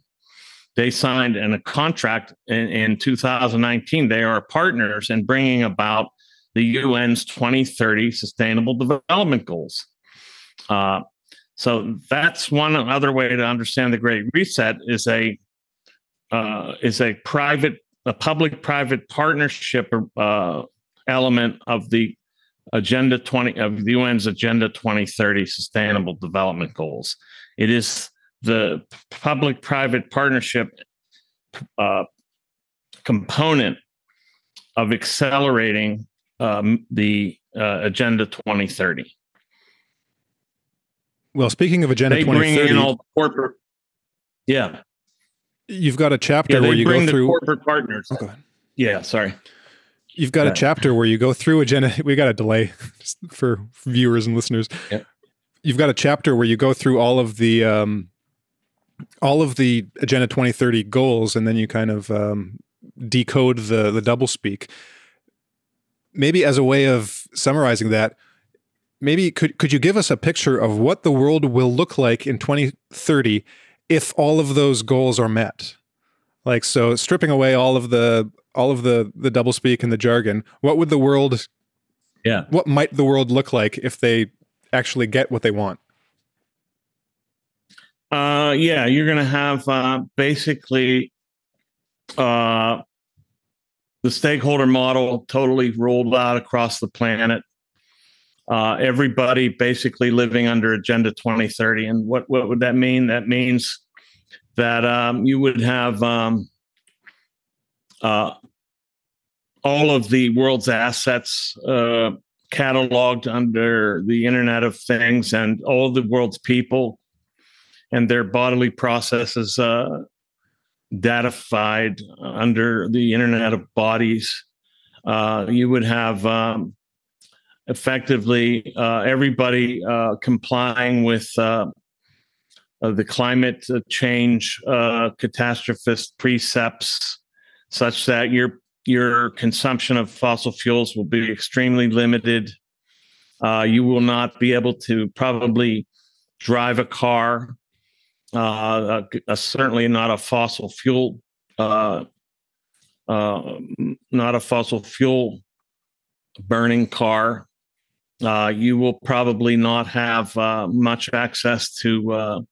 they signed in a contract in, in 2019. They are partners in bringing about the UN's 2030 Sustainable Development Goals. Uh, so that's one other way to understand the Great Reset is a uh, is a private, a public-private partnership uh, element of the Agenda 20 of the UN's Agenda 2030 Sustainable Development Goals. It is the public-private partnership uh, component of accelerating um, the uh, Agenda 2030. Well, speaking of Agenda they 2030, bring in all the corporate. Yeah, you've got a chapter yeah, where you go through corporate partners. Oh, yeah, sorry. You've got a chapter where you go through agenda. We got a delay for viewers and listeners. Yeah. You've got a chapter where you go through all of the um, all of the Agenda 2030 goals, and then you kind of um, decode the the double speak maybe as a way of summarizing that, maybe could could you give us a picture of what the world will look like in 2030 if all of those goals are met? Like so stripping away all of the all of the the doublespeak and the jargon, what would the world Yeah. What might the world look like if they actually get what they want? Uh, yeah, you're going to have uh, basically uh, the stakeholder model totally rolled out across the planet. Uh, everybody basically living under Agenda 2030. And what, what would that mean? That means that um, you would have um, uh, all of the world's assets uh, cataloged under the Internet of Things and all the world's people and their bodily processes uh, datified under the Internet of Bodies. Uh, you would have um, effectively uh, everybody uh, complying with uh, the climate change uh, catastrophist precepts, such that your your consumption of fossil fuels will be extremely limited. you will not be able to probably drive a car uh, uh, certainly not a fossil fuel, uh, uh, not a fossil fuel burning car. Uh, you will probably not have uh, much access to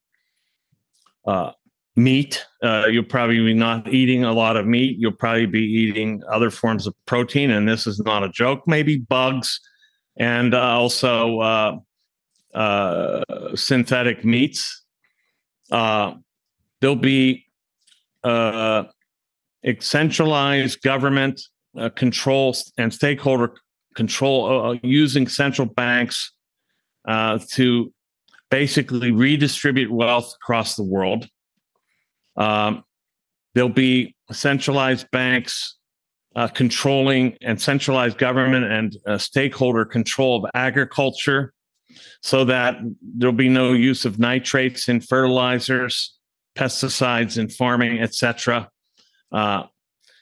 meat. you'll probably be not eating a lot of meat. You'll probably be eating other forms of protein, and this is not a joke. Maybe bugs, and also synthetic meats uh, there'll be uh, centralized government uh, control and stakeholder control uh, uh, using central banks uh, to basically redistribute wealth across the world. Um, there'll be centralized banks uh, controlling and centralized government and uh, stakeholder control of agriculture so that there'll be no use of nitrates in fertilizers, pesticides in farming, etc. Uh,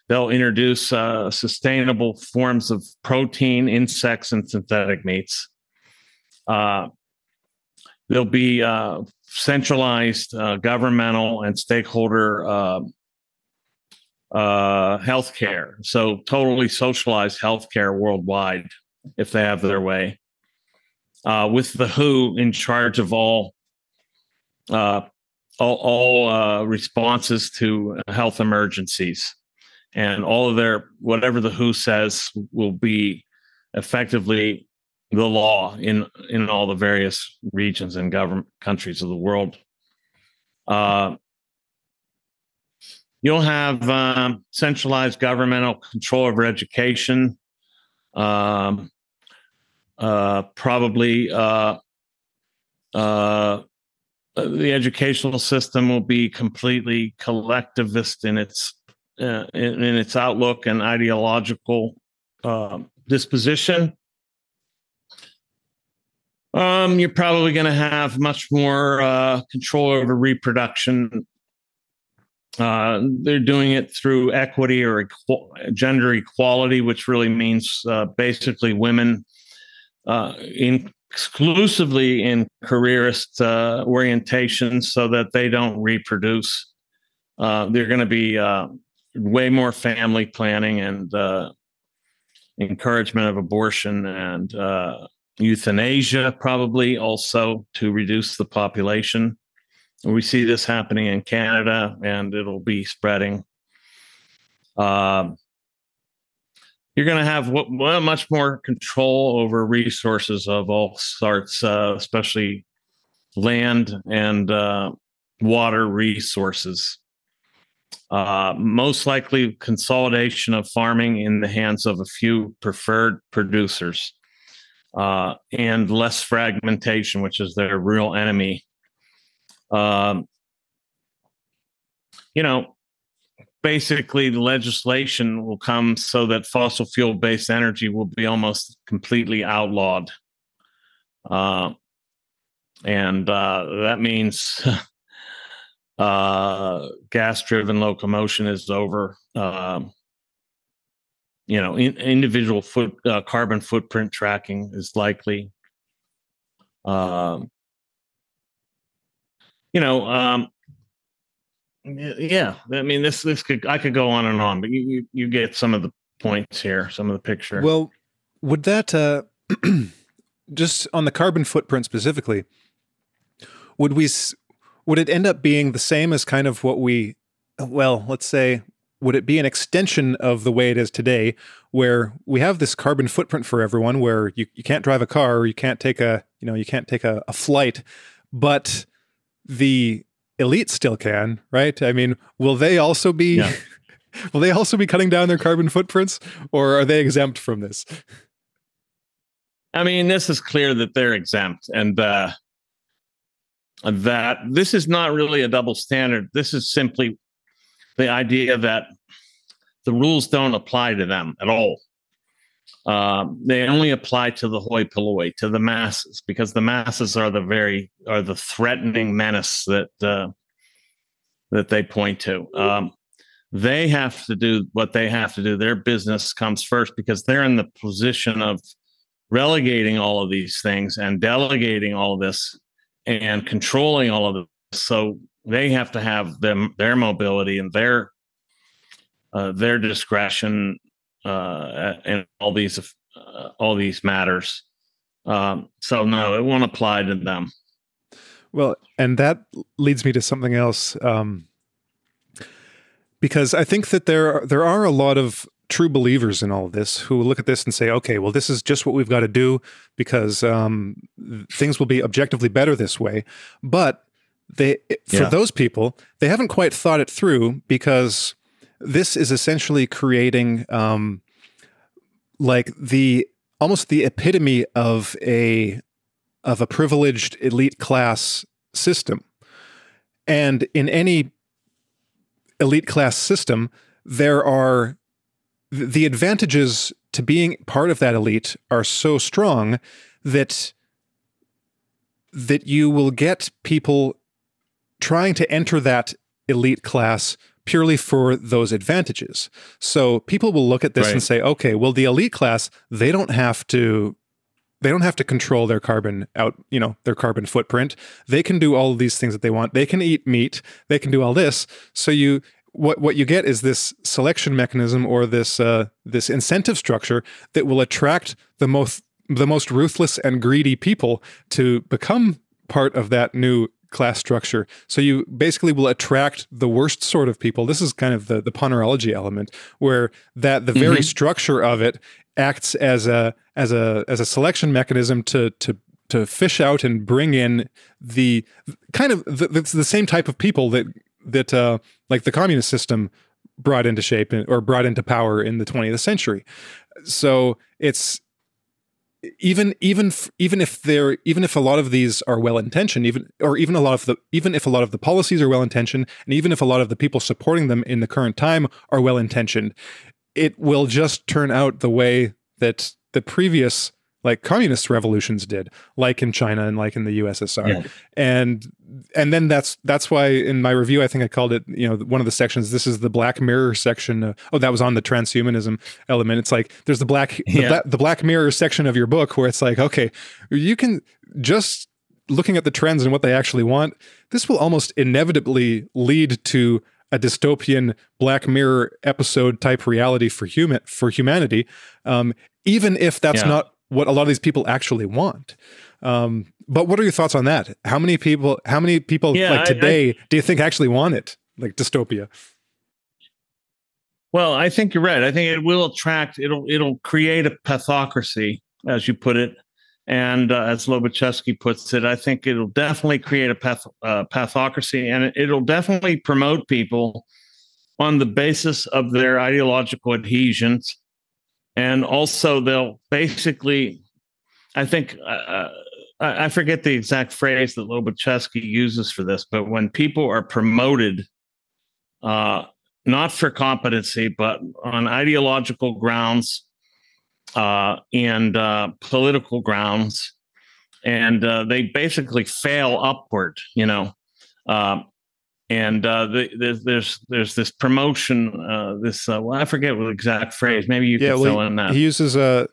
they'll introduce uh, sustainable forms of protein, insects, and synthetic meats. Uh, there'll be uh, centralized uh, governmental and stakeholder uh, uh, healthcare. So, totally socialized healthcare worldwide if they have their way uh, with the WHO in charge of all uh, all, all uh, responses to health emergencies, and all of their whatever the WHO says will be effectively the law in in all the various regions and government countries of the world. Uh, you'll have um, centralized governmental control over education. Um, uh, probably uh, uh, the educational system will be completely collectivist in its uh, in, in, its outlook and ideological um, disposition. Um, you're probably going to have much more uh, control over reproduction. Uh, they're doing it through equity or gender equality, which really means basically women uh, in exclusively in careerist uh, orientations so that they don't reproduce. Uh, they're going to be uh, way more family planning and uh, encouragement of abortion and uh, euthanasia, probably also to reduce the population. We see this happening in Canada and it'll be spreading. You're going to have what, much more control over resources of all sorts, uh, especially land and uh, water resources. Uh, most likely, consolidation of farming in the hands of a few preferred producers, uh, and less fragmentation, which is their real enemy. Um, you know, basically the legislation will come so that fossil fuel based energy will be almost completely outlawed. Uh, and uh, that means uh, gas driven locomotion is over. Um, you know, in, individual foot uh, carbon footprint tracking is likely. Um, you know, um, yeah i mean this this could i could go on and on but you you, you get some of the points here some of the picture. Well would that uh just on the carbon footprint specifically, would we would it end up being the same as kind of what we well, let's say would it be an extension of the way it is today where we have this carbon footprint for everyone where you, you can't drive a car or you can't take a you know you can't take a, a flight but the elite still can right i mean will they also be yeah. will they also be cutting down their carbon footprints or are they exempt from this i mean this is clear that they're exempt and uh that this is not really a double standard this is simply the idea that the rules don't apply to them at all. Um, they only apply to the hoi polloi, to the masses, because the masses are the very are the threatening menace that uh, that they point to. Um, they have to do what they have to do. Their business comes first because they're in the position of relegating all of these things and delegating all of this and controlling all of this. So they have to have them their mobility and their uh, their discretion uh, in all these uh, all these matters. Um, so no, it won't apply to them. Well, and that leads me to something else, um, because I think that there there are a lot of true believers in all of this who look at this and say, okay, well, this is just what we've got to do because um, things will be objectively better this way. But they for yeah. those people they haven't quite thought it through because this is essentially creating um, like the almost the epitome of a of a privileged elite class system. And in any elite class system there are the advantages to being part of that elite are so strong that that you will get people trying to enter that elite class purely for those advantages. So people will look at this right. and say, okay, well, the elite class, they don't have to they don't have to control their carbon out, you know, their carbon footprint. They can do all of these things that they want. They can eat meat. They can do all this. So you what what you get is this selection mechanism or this uh, this incentive structure that will attract the most the most ruthless and greedy people to become part of that new class structure. So you basically will attract the worst sort of people. This is kind of the the ponerology element where that the very mm-hmm. structure of it acts as a as a as a selection mechanism to to to fish out and bring in the kind of the, the same type of people that that uh, like the communist system brought into shape or brought into power in the 20th century. So it's even even even if they're even if a lot of these are well intentioned even or even a lot of the even if a lot of the policies are well intentioned and even if a lot of the people supporting them in the current time are well intentioned it will just turn out the way that the previous like communist revolutions did, like in China and like in the USSR. Yeah. And and then that's that's why in my review I think I called it, you know, one of the sections this is the black mirror section. Of, oh, that was on the transhumanism element. It's like there's the black yeah. the, the black mirror section of your book where it's like, okay, you can just looking at the trends and what they actually want, this will almost inevitably lead to a dystopian Black Mirror episode type reality for human for humanity, um, even if that's yeah. not what a lot of these people actually want. Um, but what are your thoughts on that? How many people? How many people yeah, like today I, I, do you think actually want it, like dystopia? Well, I think you're right. I think it will attract. It'll it'll create a pathocracy, as you put it, and uh, as Lobaczewski puts it, I think it'll definitely create a path, uh, pathocracy, and it, will definitely promote people on the basis of their ideological adhesions and also they'll basically i think uh, uh I forget the exact phrase that Lobaczewski uses for this, but when people are promoted, uh, not for competency, but on ideological grounds uh, and uh, political grounds, and uh, they basically fail upward, you know, and uh, the, there's, there's there's this promotion. Uh, this uh, well, I forget what exact phrase. Maybe you yeah, can well, fill in that. He uses uh,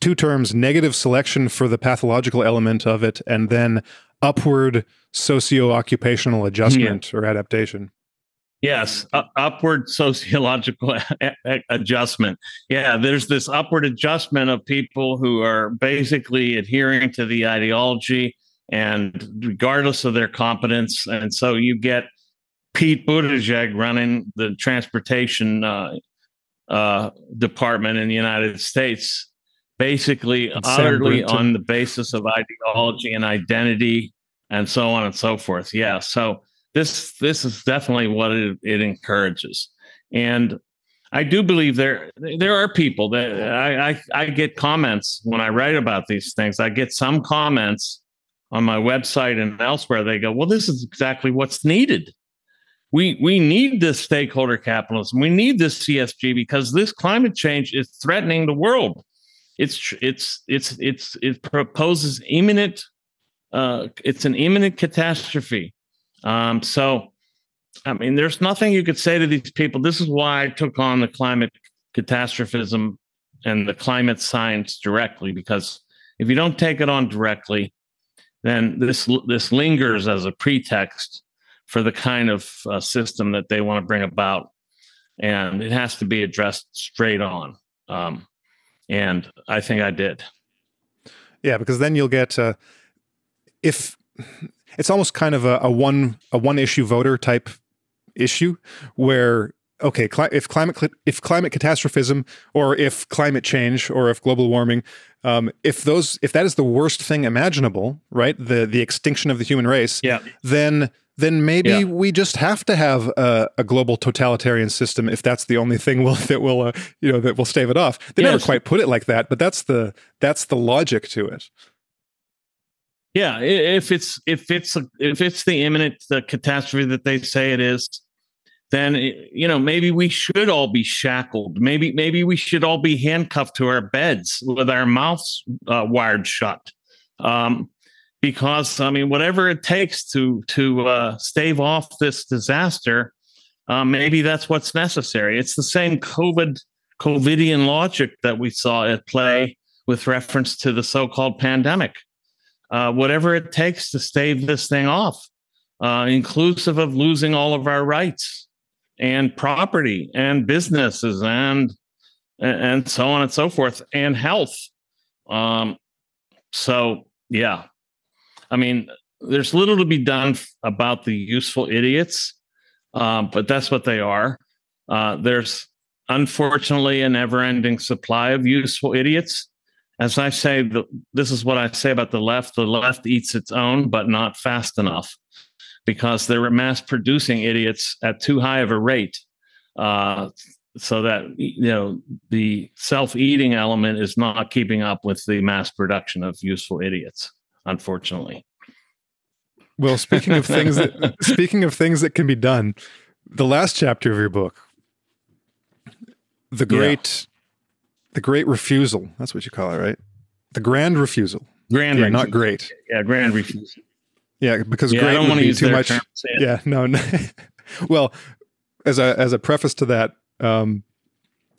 two terms: negative selection for the pathological element of it, and then upward socio-occupational adjustment yeah. or adaptation. Yes, uh, upward sociological adjustment. Yeah, there's this upward adjustment of people who are basically adhering to the ideology and regardless of their competence. And so you get Pete Buttigieg running the transportation uh, uh, department in the United States, basically utterly on the basis of ideology and identity and so on and so forth. Yeah. So this this is definitely what it, it encourages, and I do believe there there are people that I, I, I get comments when I write about these things. I get some comments on my website and elsewhere. They go, "Well, this is exactly what's needed. We we need this stakeholder capitalism. We need this ESG because this climate change is threatening the world. It's it's it's it's it proposes imminent. Uh, it's an imminent catastrophe um, so, I mean, there's nothing you could say to these people. This is why I took on the climate catastrophism and the climate science directly, because if you don't take it on directly, then this this lingers as a pretext for the kind of uh, system that they want to bring about, and it has to be addressed straight on. Um, and I think I did. Yeah, because then you'll get uh, if it's almost kind of a, a one a one issue voter type issue where okay if climate if climate catastrophism or if climate change or if global warming um, if those if that is the worst thing imaginable right the the extinction of the human race yeah. then then maybe yeah. we just have to have a, a, global totalitarian system if that's the only thing will, that will uh, you know that will stave it off they yes. never quite put it like that but that's the that's the logic to it yeah, if it's if it's if it's the imminent the catastrophe that they say it is, then you know maybe we should all be shackled. Maybe maybe we should all be handcuffed to our beds with our mouths uh, wired shut. Um, because I mean, whatever it takes to to uh, stave off this disaster, uh, maybe that's what's necessary. It's the same COVID COVIDian logic that we saw at play with reference to the so-called pandemic uh, whatever it takes to stave this thing off, uh, inclusive of losing all of our rights and property and businesses and and so on and so forth and health. Um, so yeah, I mean, there's little to be done about the useful idiots, um, but that's what they are. Uh, there's unfortunately a never-ending supply of useful idiots as I say, the, this is what I say about the left. The left eats its own, but not fast enough because they're mass producing idiots at too high of a rate. Uh, so that you know the self-eating element is not keeping up with the mass production of useful idiots unfortunately well speaking of things that speaking of things that can be done the last chapter of your book the great the great refusal. That's what you call it, right? The grand refusal. Grand, yeah, not great. Yeah, grand refusal. Yeah, because yeah, great would be too much. Yeah, no, no. well, as a as a preface to that, um,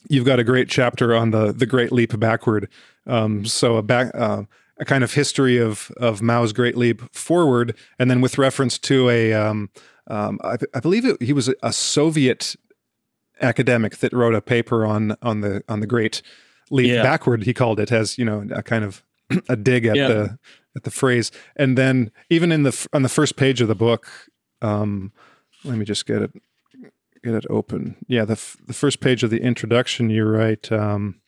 you've got a great chapter on the the Great Leap Backward. Um, so a back uh, a kind of history of of Mao's Great Leap forward, and then with reference to a um, um, I, I, believe it, he was a, a Soviet academic that wrote a paper on on the on the Great leap yeah. backward he called it as you know a kind of a dig at yeah. the at the phrase. And then even in the on the first page of the book um let me just get it get it open. Yeah the the first page of the introduction you write um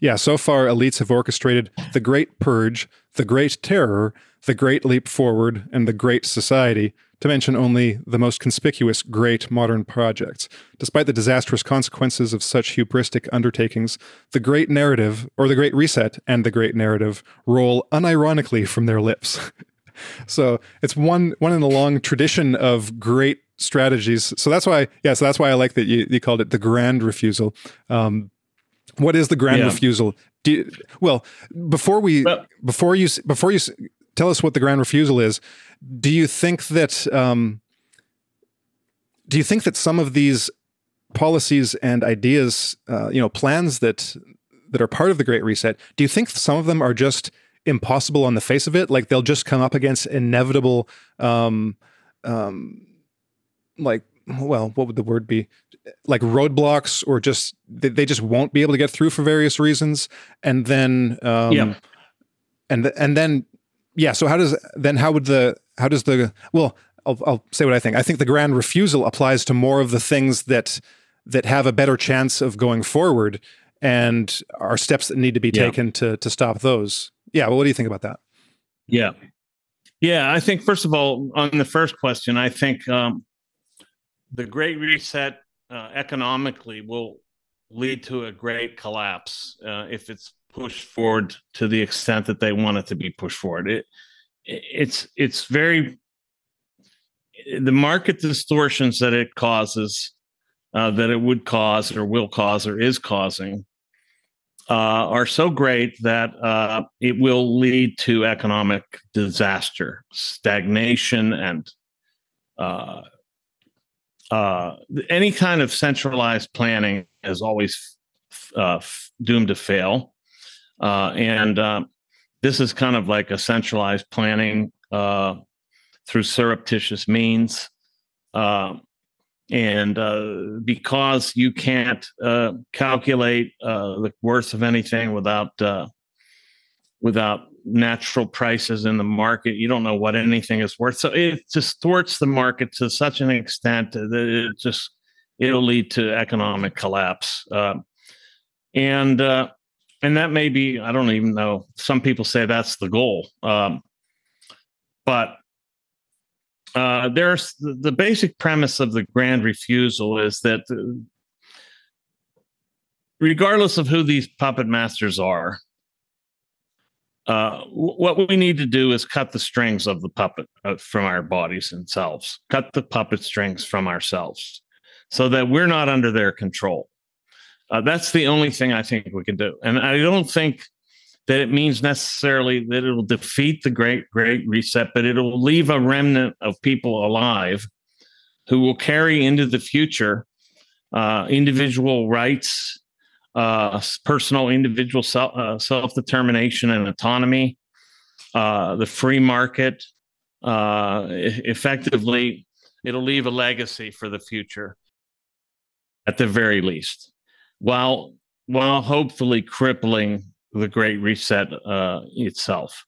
yeah so far elites have orchestrated the great purge the great terror the great leap forward and the great society to mention only the most conspicuous great modern projects. Despite the disastrous consequences of such hubristic undertakings, the great narrative, or the great reset and the great narrative, roll unironically from their lips. so it's one one in a long tradition of great strategies. So that's why, yeah. So that's why I like that you, you called it the grand refusal. Um, what is the grand yeah. refusal? You, well, before we well, before you before you tell us what the grand refusal is. Do you think that um, do you think that some of these policies and ideas, uh, you know, plans that that are part of the Great Reset, do you think some of them are just impossible on the face of it? Like they'll just come up against inevitable, um, um, like well, what would the word be? Like roadblocks, or just they, they just won't be able to get through for various reasons, and then um, Yeah. and and then yeah. So how does then how would the how does the well? I'll, I'll say what I think. I think the grand refusal applies to more of the things that that have a better chance of going forward, and are steps that need to be Yeah. taken to to stop those. Yeah. Well, what do you think about that? Yeah. Yeah. I think, first of all, on the first question, I think um, the Great Reset uh, economically will lead to a great collapse uh, if it's pushed forward to the extent that they want it to be pushed forward. It, it's it's very the market distortions that it causes, uh, that it would cause or will cause or is causing, uh, are so great that uh, it will lead to economic disaster, stagnation, and uh, uh, any kind of centralized planning is always uh, f- doomed to fail. And uh, this is kind of like a centralized planning uh, through surreptitious means. Uh, and uh, because you can't uh, calculate uh, the worth of anything without uh, without natural prices in the market, you don't know what anything is worth. So it distorts the market to such an extent that it just it'll lead to economic collapse. And and that may be I don't even know. Some people say that's the goal, um, but uh, there's the, basic premise of the grand refusal is that uh, regardless of who these puppet masters are, uh, what we need to do is cut the strings of the puppet uh, from our bodies themselves, cut the puppet strings from ourselves so that we're not under their control. Uh, that's the only thing I think we can do. And I don't think that it means necessarily that it'll defeat the great, great reset, but it'll leave a remnant of people alive who will carry into the future uh, individual rights, uh, personal individual self, uh, self-determination and autonomy, uh, the free market. Uh, effectively, it'll leave a legacy for the future, at the very least, while while hopefully crippling the Great Reset uh, itself.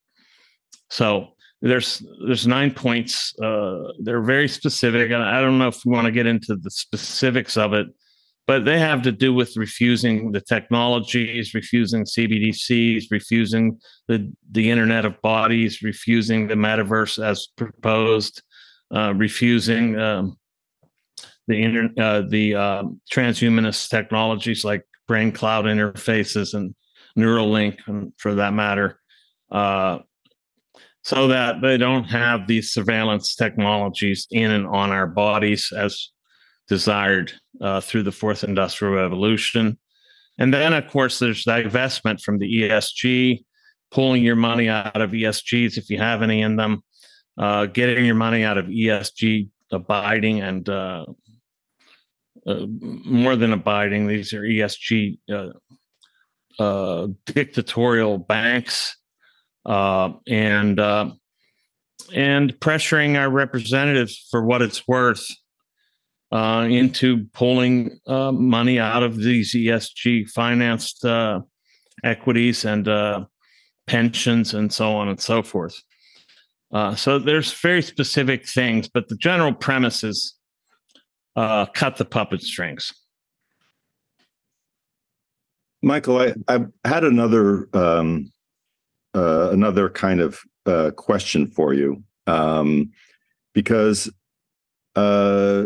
So there's there's nine points. Uh, they're very specific, and I don't know if we want to get into the specifics of it, but they have to do with refusing the technologies, refusing CBDCs, refusing the the Internet of Bodies, refusing the metaverse as proposed, uh, refusing um, the inter, uh, the um, transhumanist technologies like brain cloud interfaces and Neuralink, for that matter, uh, so that they don't have these surveillance technologies in and on our bodies as desired uh, through the fourth industrial revolution. And then, of course, there's divestment from the ESG, pulling your money out of ESGs if you have any in them, uh, getting your money out of ESG abiding and uh, uh, more than abiding. These are ESG uh, uh, dictatorial banks uh, and uh, and pressuring our representatives for what it's worth into pulling money out of these ESG financed equities and pensions and so on and so forth. Uh, so there's very specific things, but the general premise is uh, cut the puppet strings. Michael, I, I've had another um, uh, another kind of uh, question for you um, because uh,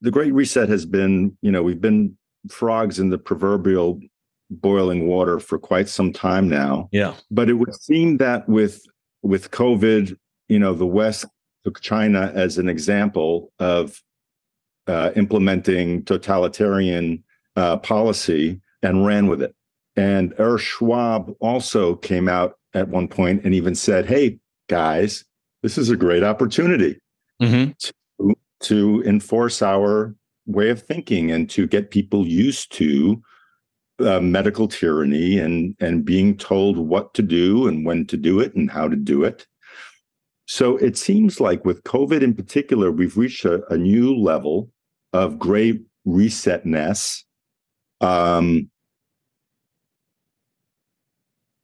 the Great Reset has been, you know, we've been frogs in the proverbial boiling water for quite some time now. Yeah. But it would seem that with with COVID, you know, the West took China as an example of uh, implementing totalitarian uh, policy and ran with it. And Ernst Schwab also came out at one point and even said, "Hey guys, this is a great opportunity Mm-hmm. to, to enforce our way of thinking and to get people used to uh, medical tyranny and and being told what to do and when to do it and how to do it." So it seems like with COVID in particular, we've reached a, a new level of great resetness. Um,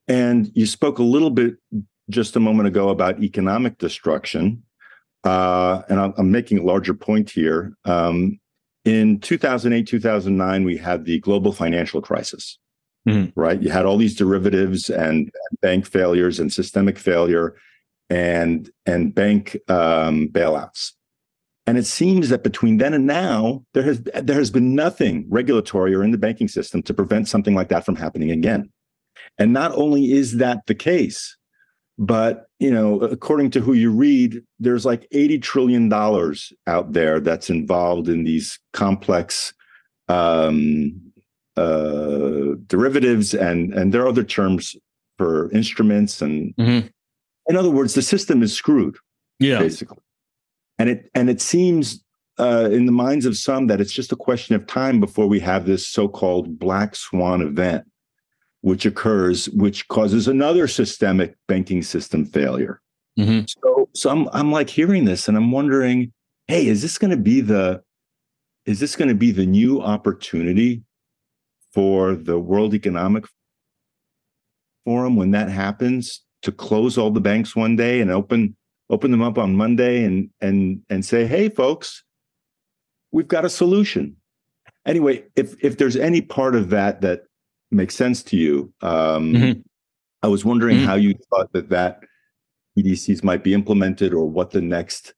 and you spoke a little bit just a moment ago about economic destruction. Uh, and I'm, I'm, making a larger point here. Um, in 2008, 2009, we had the global financial crisis, mm-hmm. right? You had all these derivatives and, bank failures and systemic failure and, and bank um, bailouts. And it seems that between then and now, there has there has been nothing regulatory or in the banking system to prevent something like that from happening again. And not only is that the case, but you know, according to who you read, there's like 80 trillion dollars out there that's involved in these complex um, uh, derivatives, and and there are other terms for instruments. And mm-hmm. in other words, the system is screwed. Yeah, basically and it and it seems uh, in the minds of some that it's just a question of time before we have this so-called black swan event, which occurs, which causes another systemic banking system failure. Mm-hmm. So, so I'm I'm like hearing this, and I'm wondering, hey, is this going to be the is this going to be the new opportunity for the World Economic Forum when that happens to close all the banks one day and open open them up on Monday and and and say, "Hey, folks, we've got a solution." Anyway, if if there's any part of that that makes sense to you, um, mm-hmm. I was wondering mm-hmm. how you thought that that CBDCs might be implemented, or what the next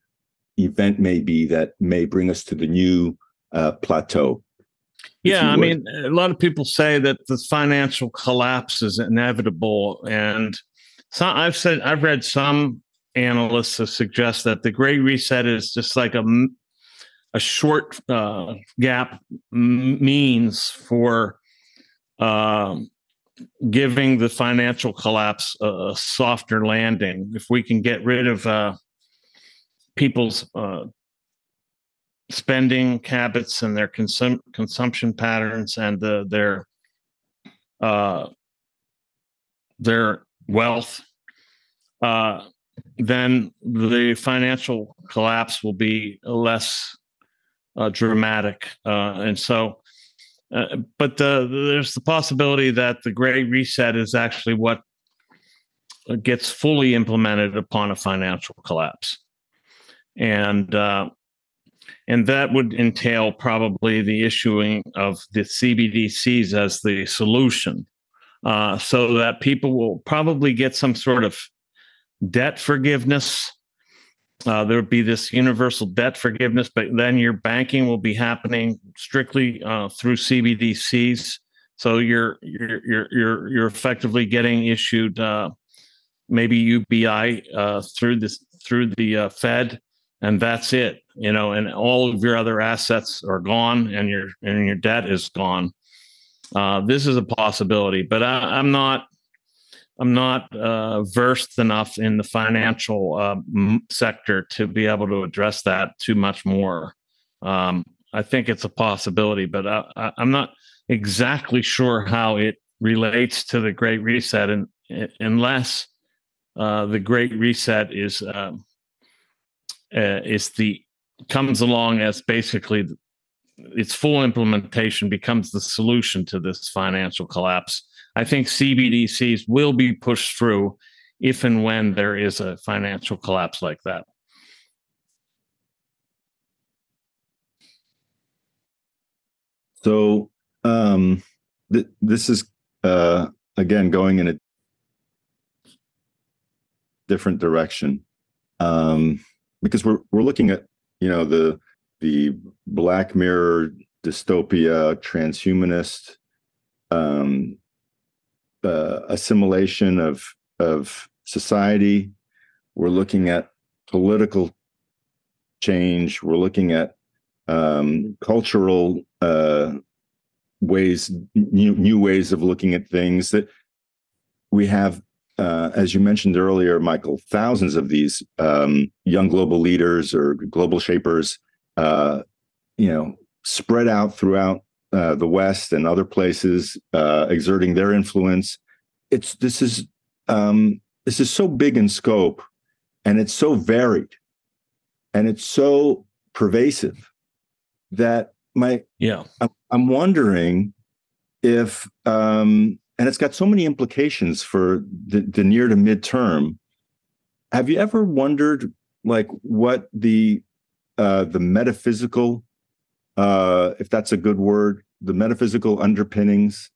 event may be that may bring us to the new uh, plateau. Yeah, I mean, a lot of people say that the financial collapse is inevitable, and so I've said I've read some analysts suggest that the Great Reset is just like a a short uh, gap means for uh, giving the financial collapse a, a, softer landing. If we can get rid of uh, people's uh, spending habits and their consum- consumption patterns and the, their uh, their wealth, uh, then the financial collapse will be less uh, dramatic. Uh, and so, uh, but the, there's the possibility that the Great Reset is actually what gets fully implemented upon a financial collapse, and uh, and that would entail probably the issuing of the CBDCs as the solution, uh, so that people will probably get some sort of debt forgiveness. Uh, there would be this universal debt forgiveness, but then your banking will be happening strictly uh, through CBDCs. So you're you're you're you're you're effectively getting issued uh, maybe UBI uh, through this through the uh, Fed, and that's it. You know, and all of your other assets are gone, and your and your debt is gone. Uh, this is a possibility, but I, I'm not I'm not uh, versed enough in the financial uh, sector to be able to address that too much more. Um, I think it's a possibility, but I, am not exactly sure how it relates to the Great Reset, and unless uh, the Great Reset is um, uh, is the comes along as basically its full implementation becomes the solution to this financial collapse I think CBDCs will be pushed through if and when there is a financial collapse like that. So um, th- this is uh, again going in a different direction um, because we're we're looking at you know the the Black Mirror dystopia transhumanist um, uh, assimilation of of society. We're looking at political change. We're looking at um, cultural uh, ways, new new ways of looking at things. That we have, uh, as you mentioned earlier, Michael, thousands of these um, young global leaders or global shapers, uh, you know, spread out throughout uh, the West and other places, uh, exerting their influence. It's this is um, this is so big in scope, and it's so varied, and it's so pervasive that my Yeah. I'm, I'm wondering if um and it's got so many implications for the, the near to midterm. Have you ever wondered like what the uh the metaphysical uh if that's a good word, the metaphysical underpinnings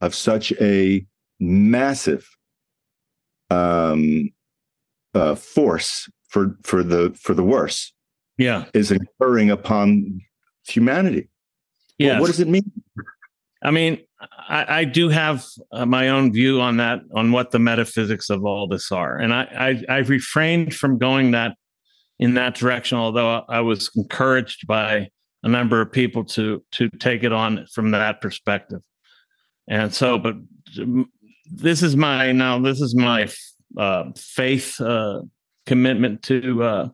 of such a massive um uh force for for the for the worse Yeah. is incurring upon humanity. Well, Yeah. what does it mean? I mean, I, I do have uh, my own view on that, on what the metaphysics of all this are, and I, I I've refrained from going that in that direction. Although I was encouraged by a number of people to to take it on from that perspective, and so, but this is my now this is my uh, faith uh, commitment to uh,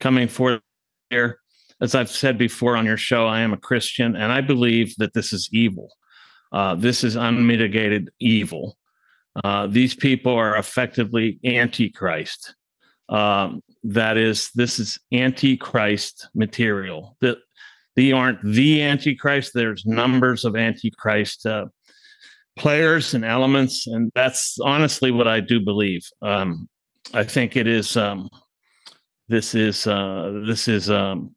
coming forth here. As I've said before on your show, I am a Christian, and I believe that this is evil. Uh, this is unmitigated evil. Uh, these people are effectively antichrist. Um, that is, this is antichrist material. That they aren't the antichrist. There's numbers of antichrist uh, players and elements, and that's honestly what I do believe. Um, I think it is. Um, this is uh, this is um,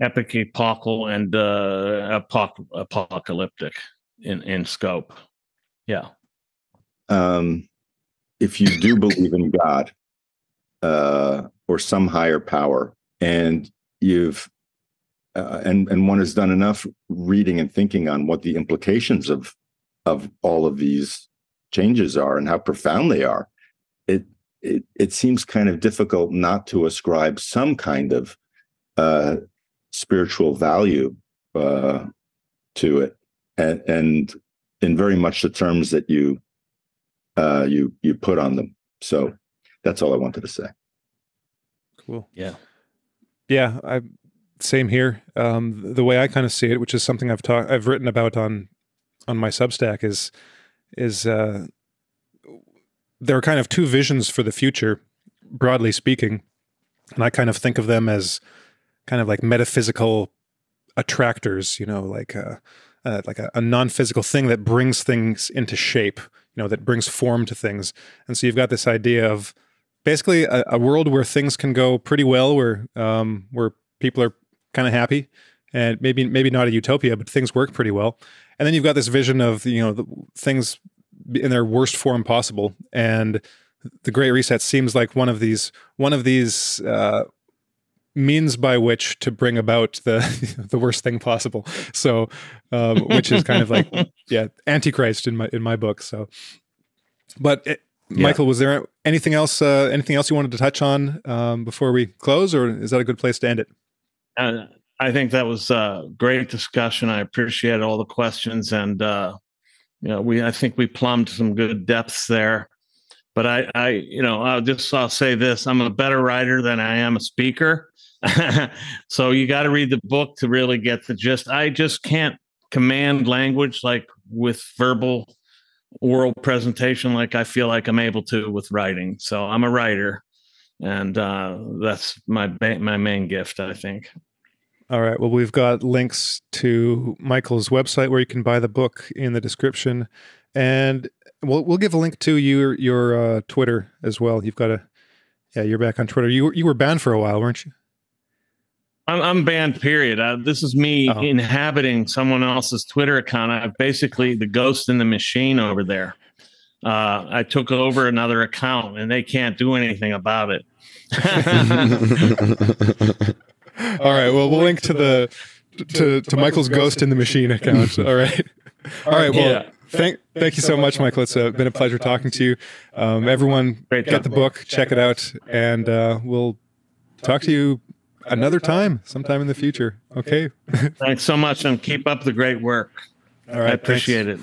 epic apocal and uh, apoc- apocalyptic in in scope. Yeah. um, if you do believe in God uh, or some higher power, and you've uh, and and one has done enough reading and thinking on what the implications of of all of these changes are and how profound they are, it it it seems kind of difficult not to ascribe some kind of uh, spiritual value uh, to it, and and in very much the terms that you uh, you you put on them. So that's all I wanted to say. Cool. Yeah. Yeah, I same here. Um, the way I kind of see it, which is something I've talked, I've written about on on my Substack, is is uh, there are kind of two visions for the future, broadly speaking, and I kind of think of them as kind of like metaphysical attractors. You know, like a, uh, like a, a non-physical thing that brings things into shape. You know, that brings form to things. And so you've got this idea of basically a, a world where things can go pretty well, where um, where people are kind of happy, and maybe maybe not a utopia, but things work pretty well. And then you've got this vision of you know the, things in their worst form possible, and the Great Reset seems like one of these one of these uh, means by which to bring about the the worst thing possible. So, um, which is kind of like yeah, Antichrist in my in my book. So, but it, Yeah. Michael, was there anything else? Uh, anything else you wanted to touch on um, before we close, or is that a good place to end it? Uh, I think that was a great discussion. I appreciate all the questions, and uh, you know, we I think we plumbed some good depths there. But I, I, you know, I'll just I'll say this: I'm a better writer than I am a speaker. so you got to read the book to really get the gist. I just can't command language like with verbal oral presentation like I feel like I'm able to with writing. So I'm a writer, and uh, that's my ba- my main gift, I think. All right. Well, we've got links to Michael's website where you can buy the book in the description, and we'll we'll give a link to your your uh, Twitter as well. You've got a yeah, you're back on Twitter. You were- you were banned for a while, weren't you? I'm, I'm banned. Period. Uh, this is me Oh. inhabiting someone else's Twitter account. I'm basically the ghost in the machine over there. Uh, I took over another account, and they can't do anything about it. All right. Well, we'll link to the to to Michael's Ghost in the Machine account. All right. All right. Well, Yeah. thank thank you so much, Michael. It's uh, been a pleasure talking to you. Um, everyone, get the book, check it out, and uh, we'll talk to you another time, sometime in the future. Okay. Thanks so much, and keep up the great work. All right. I appreciate it.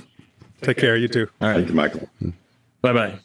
Take care. You too. All right. Thank you, Michael. Bye bye.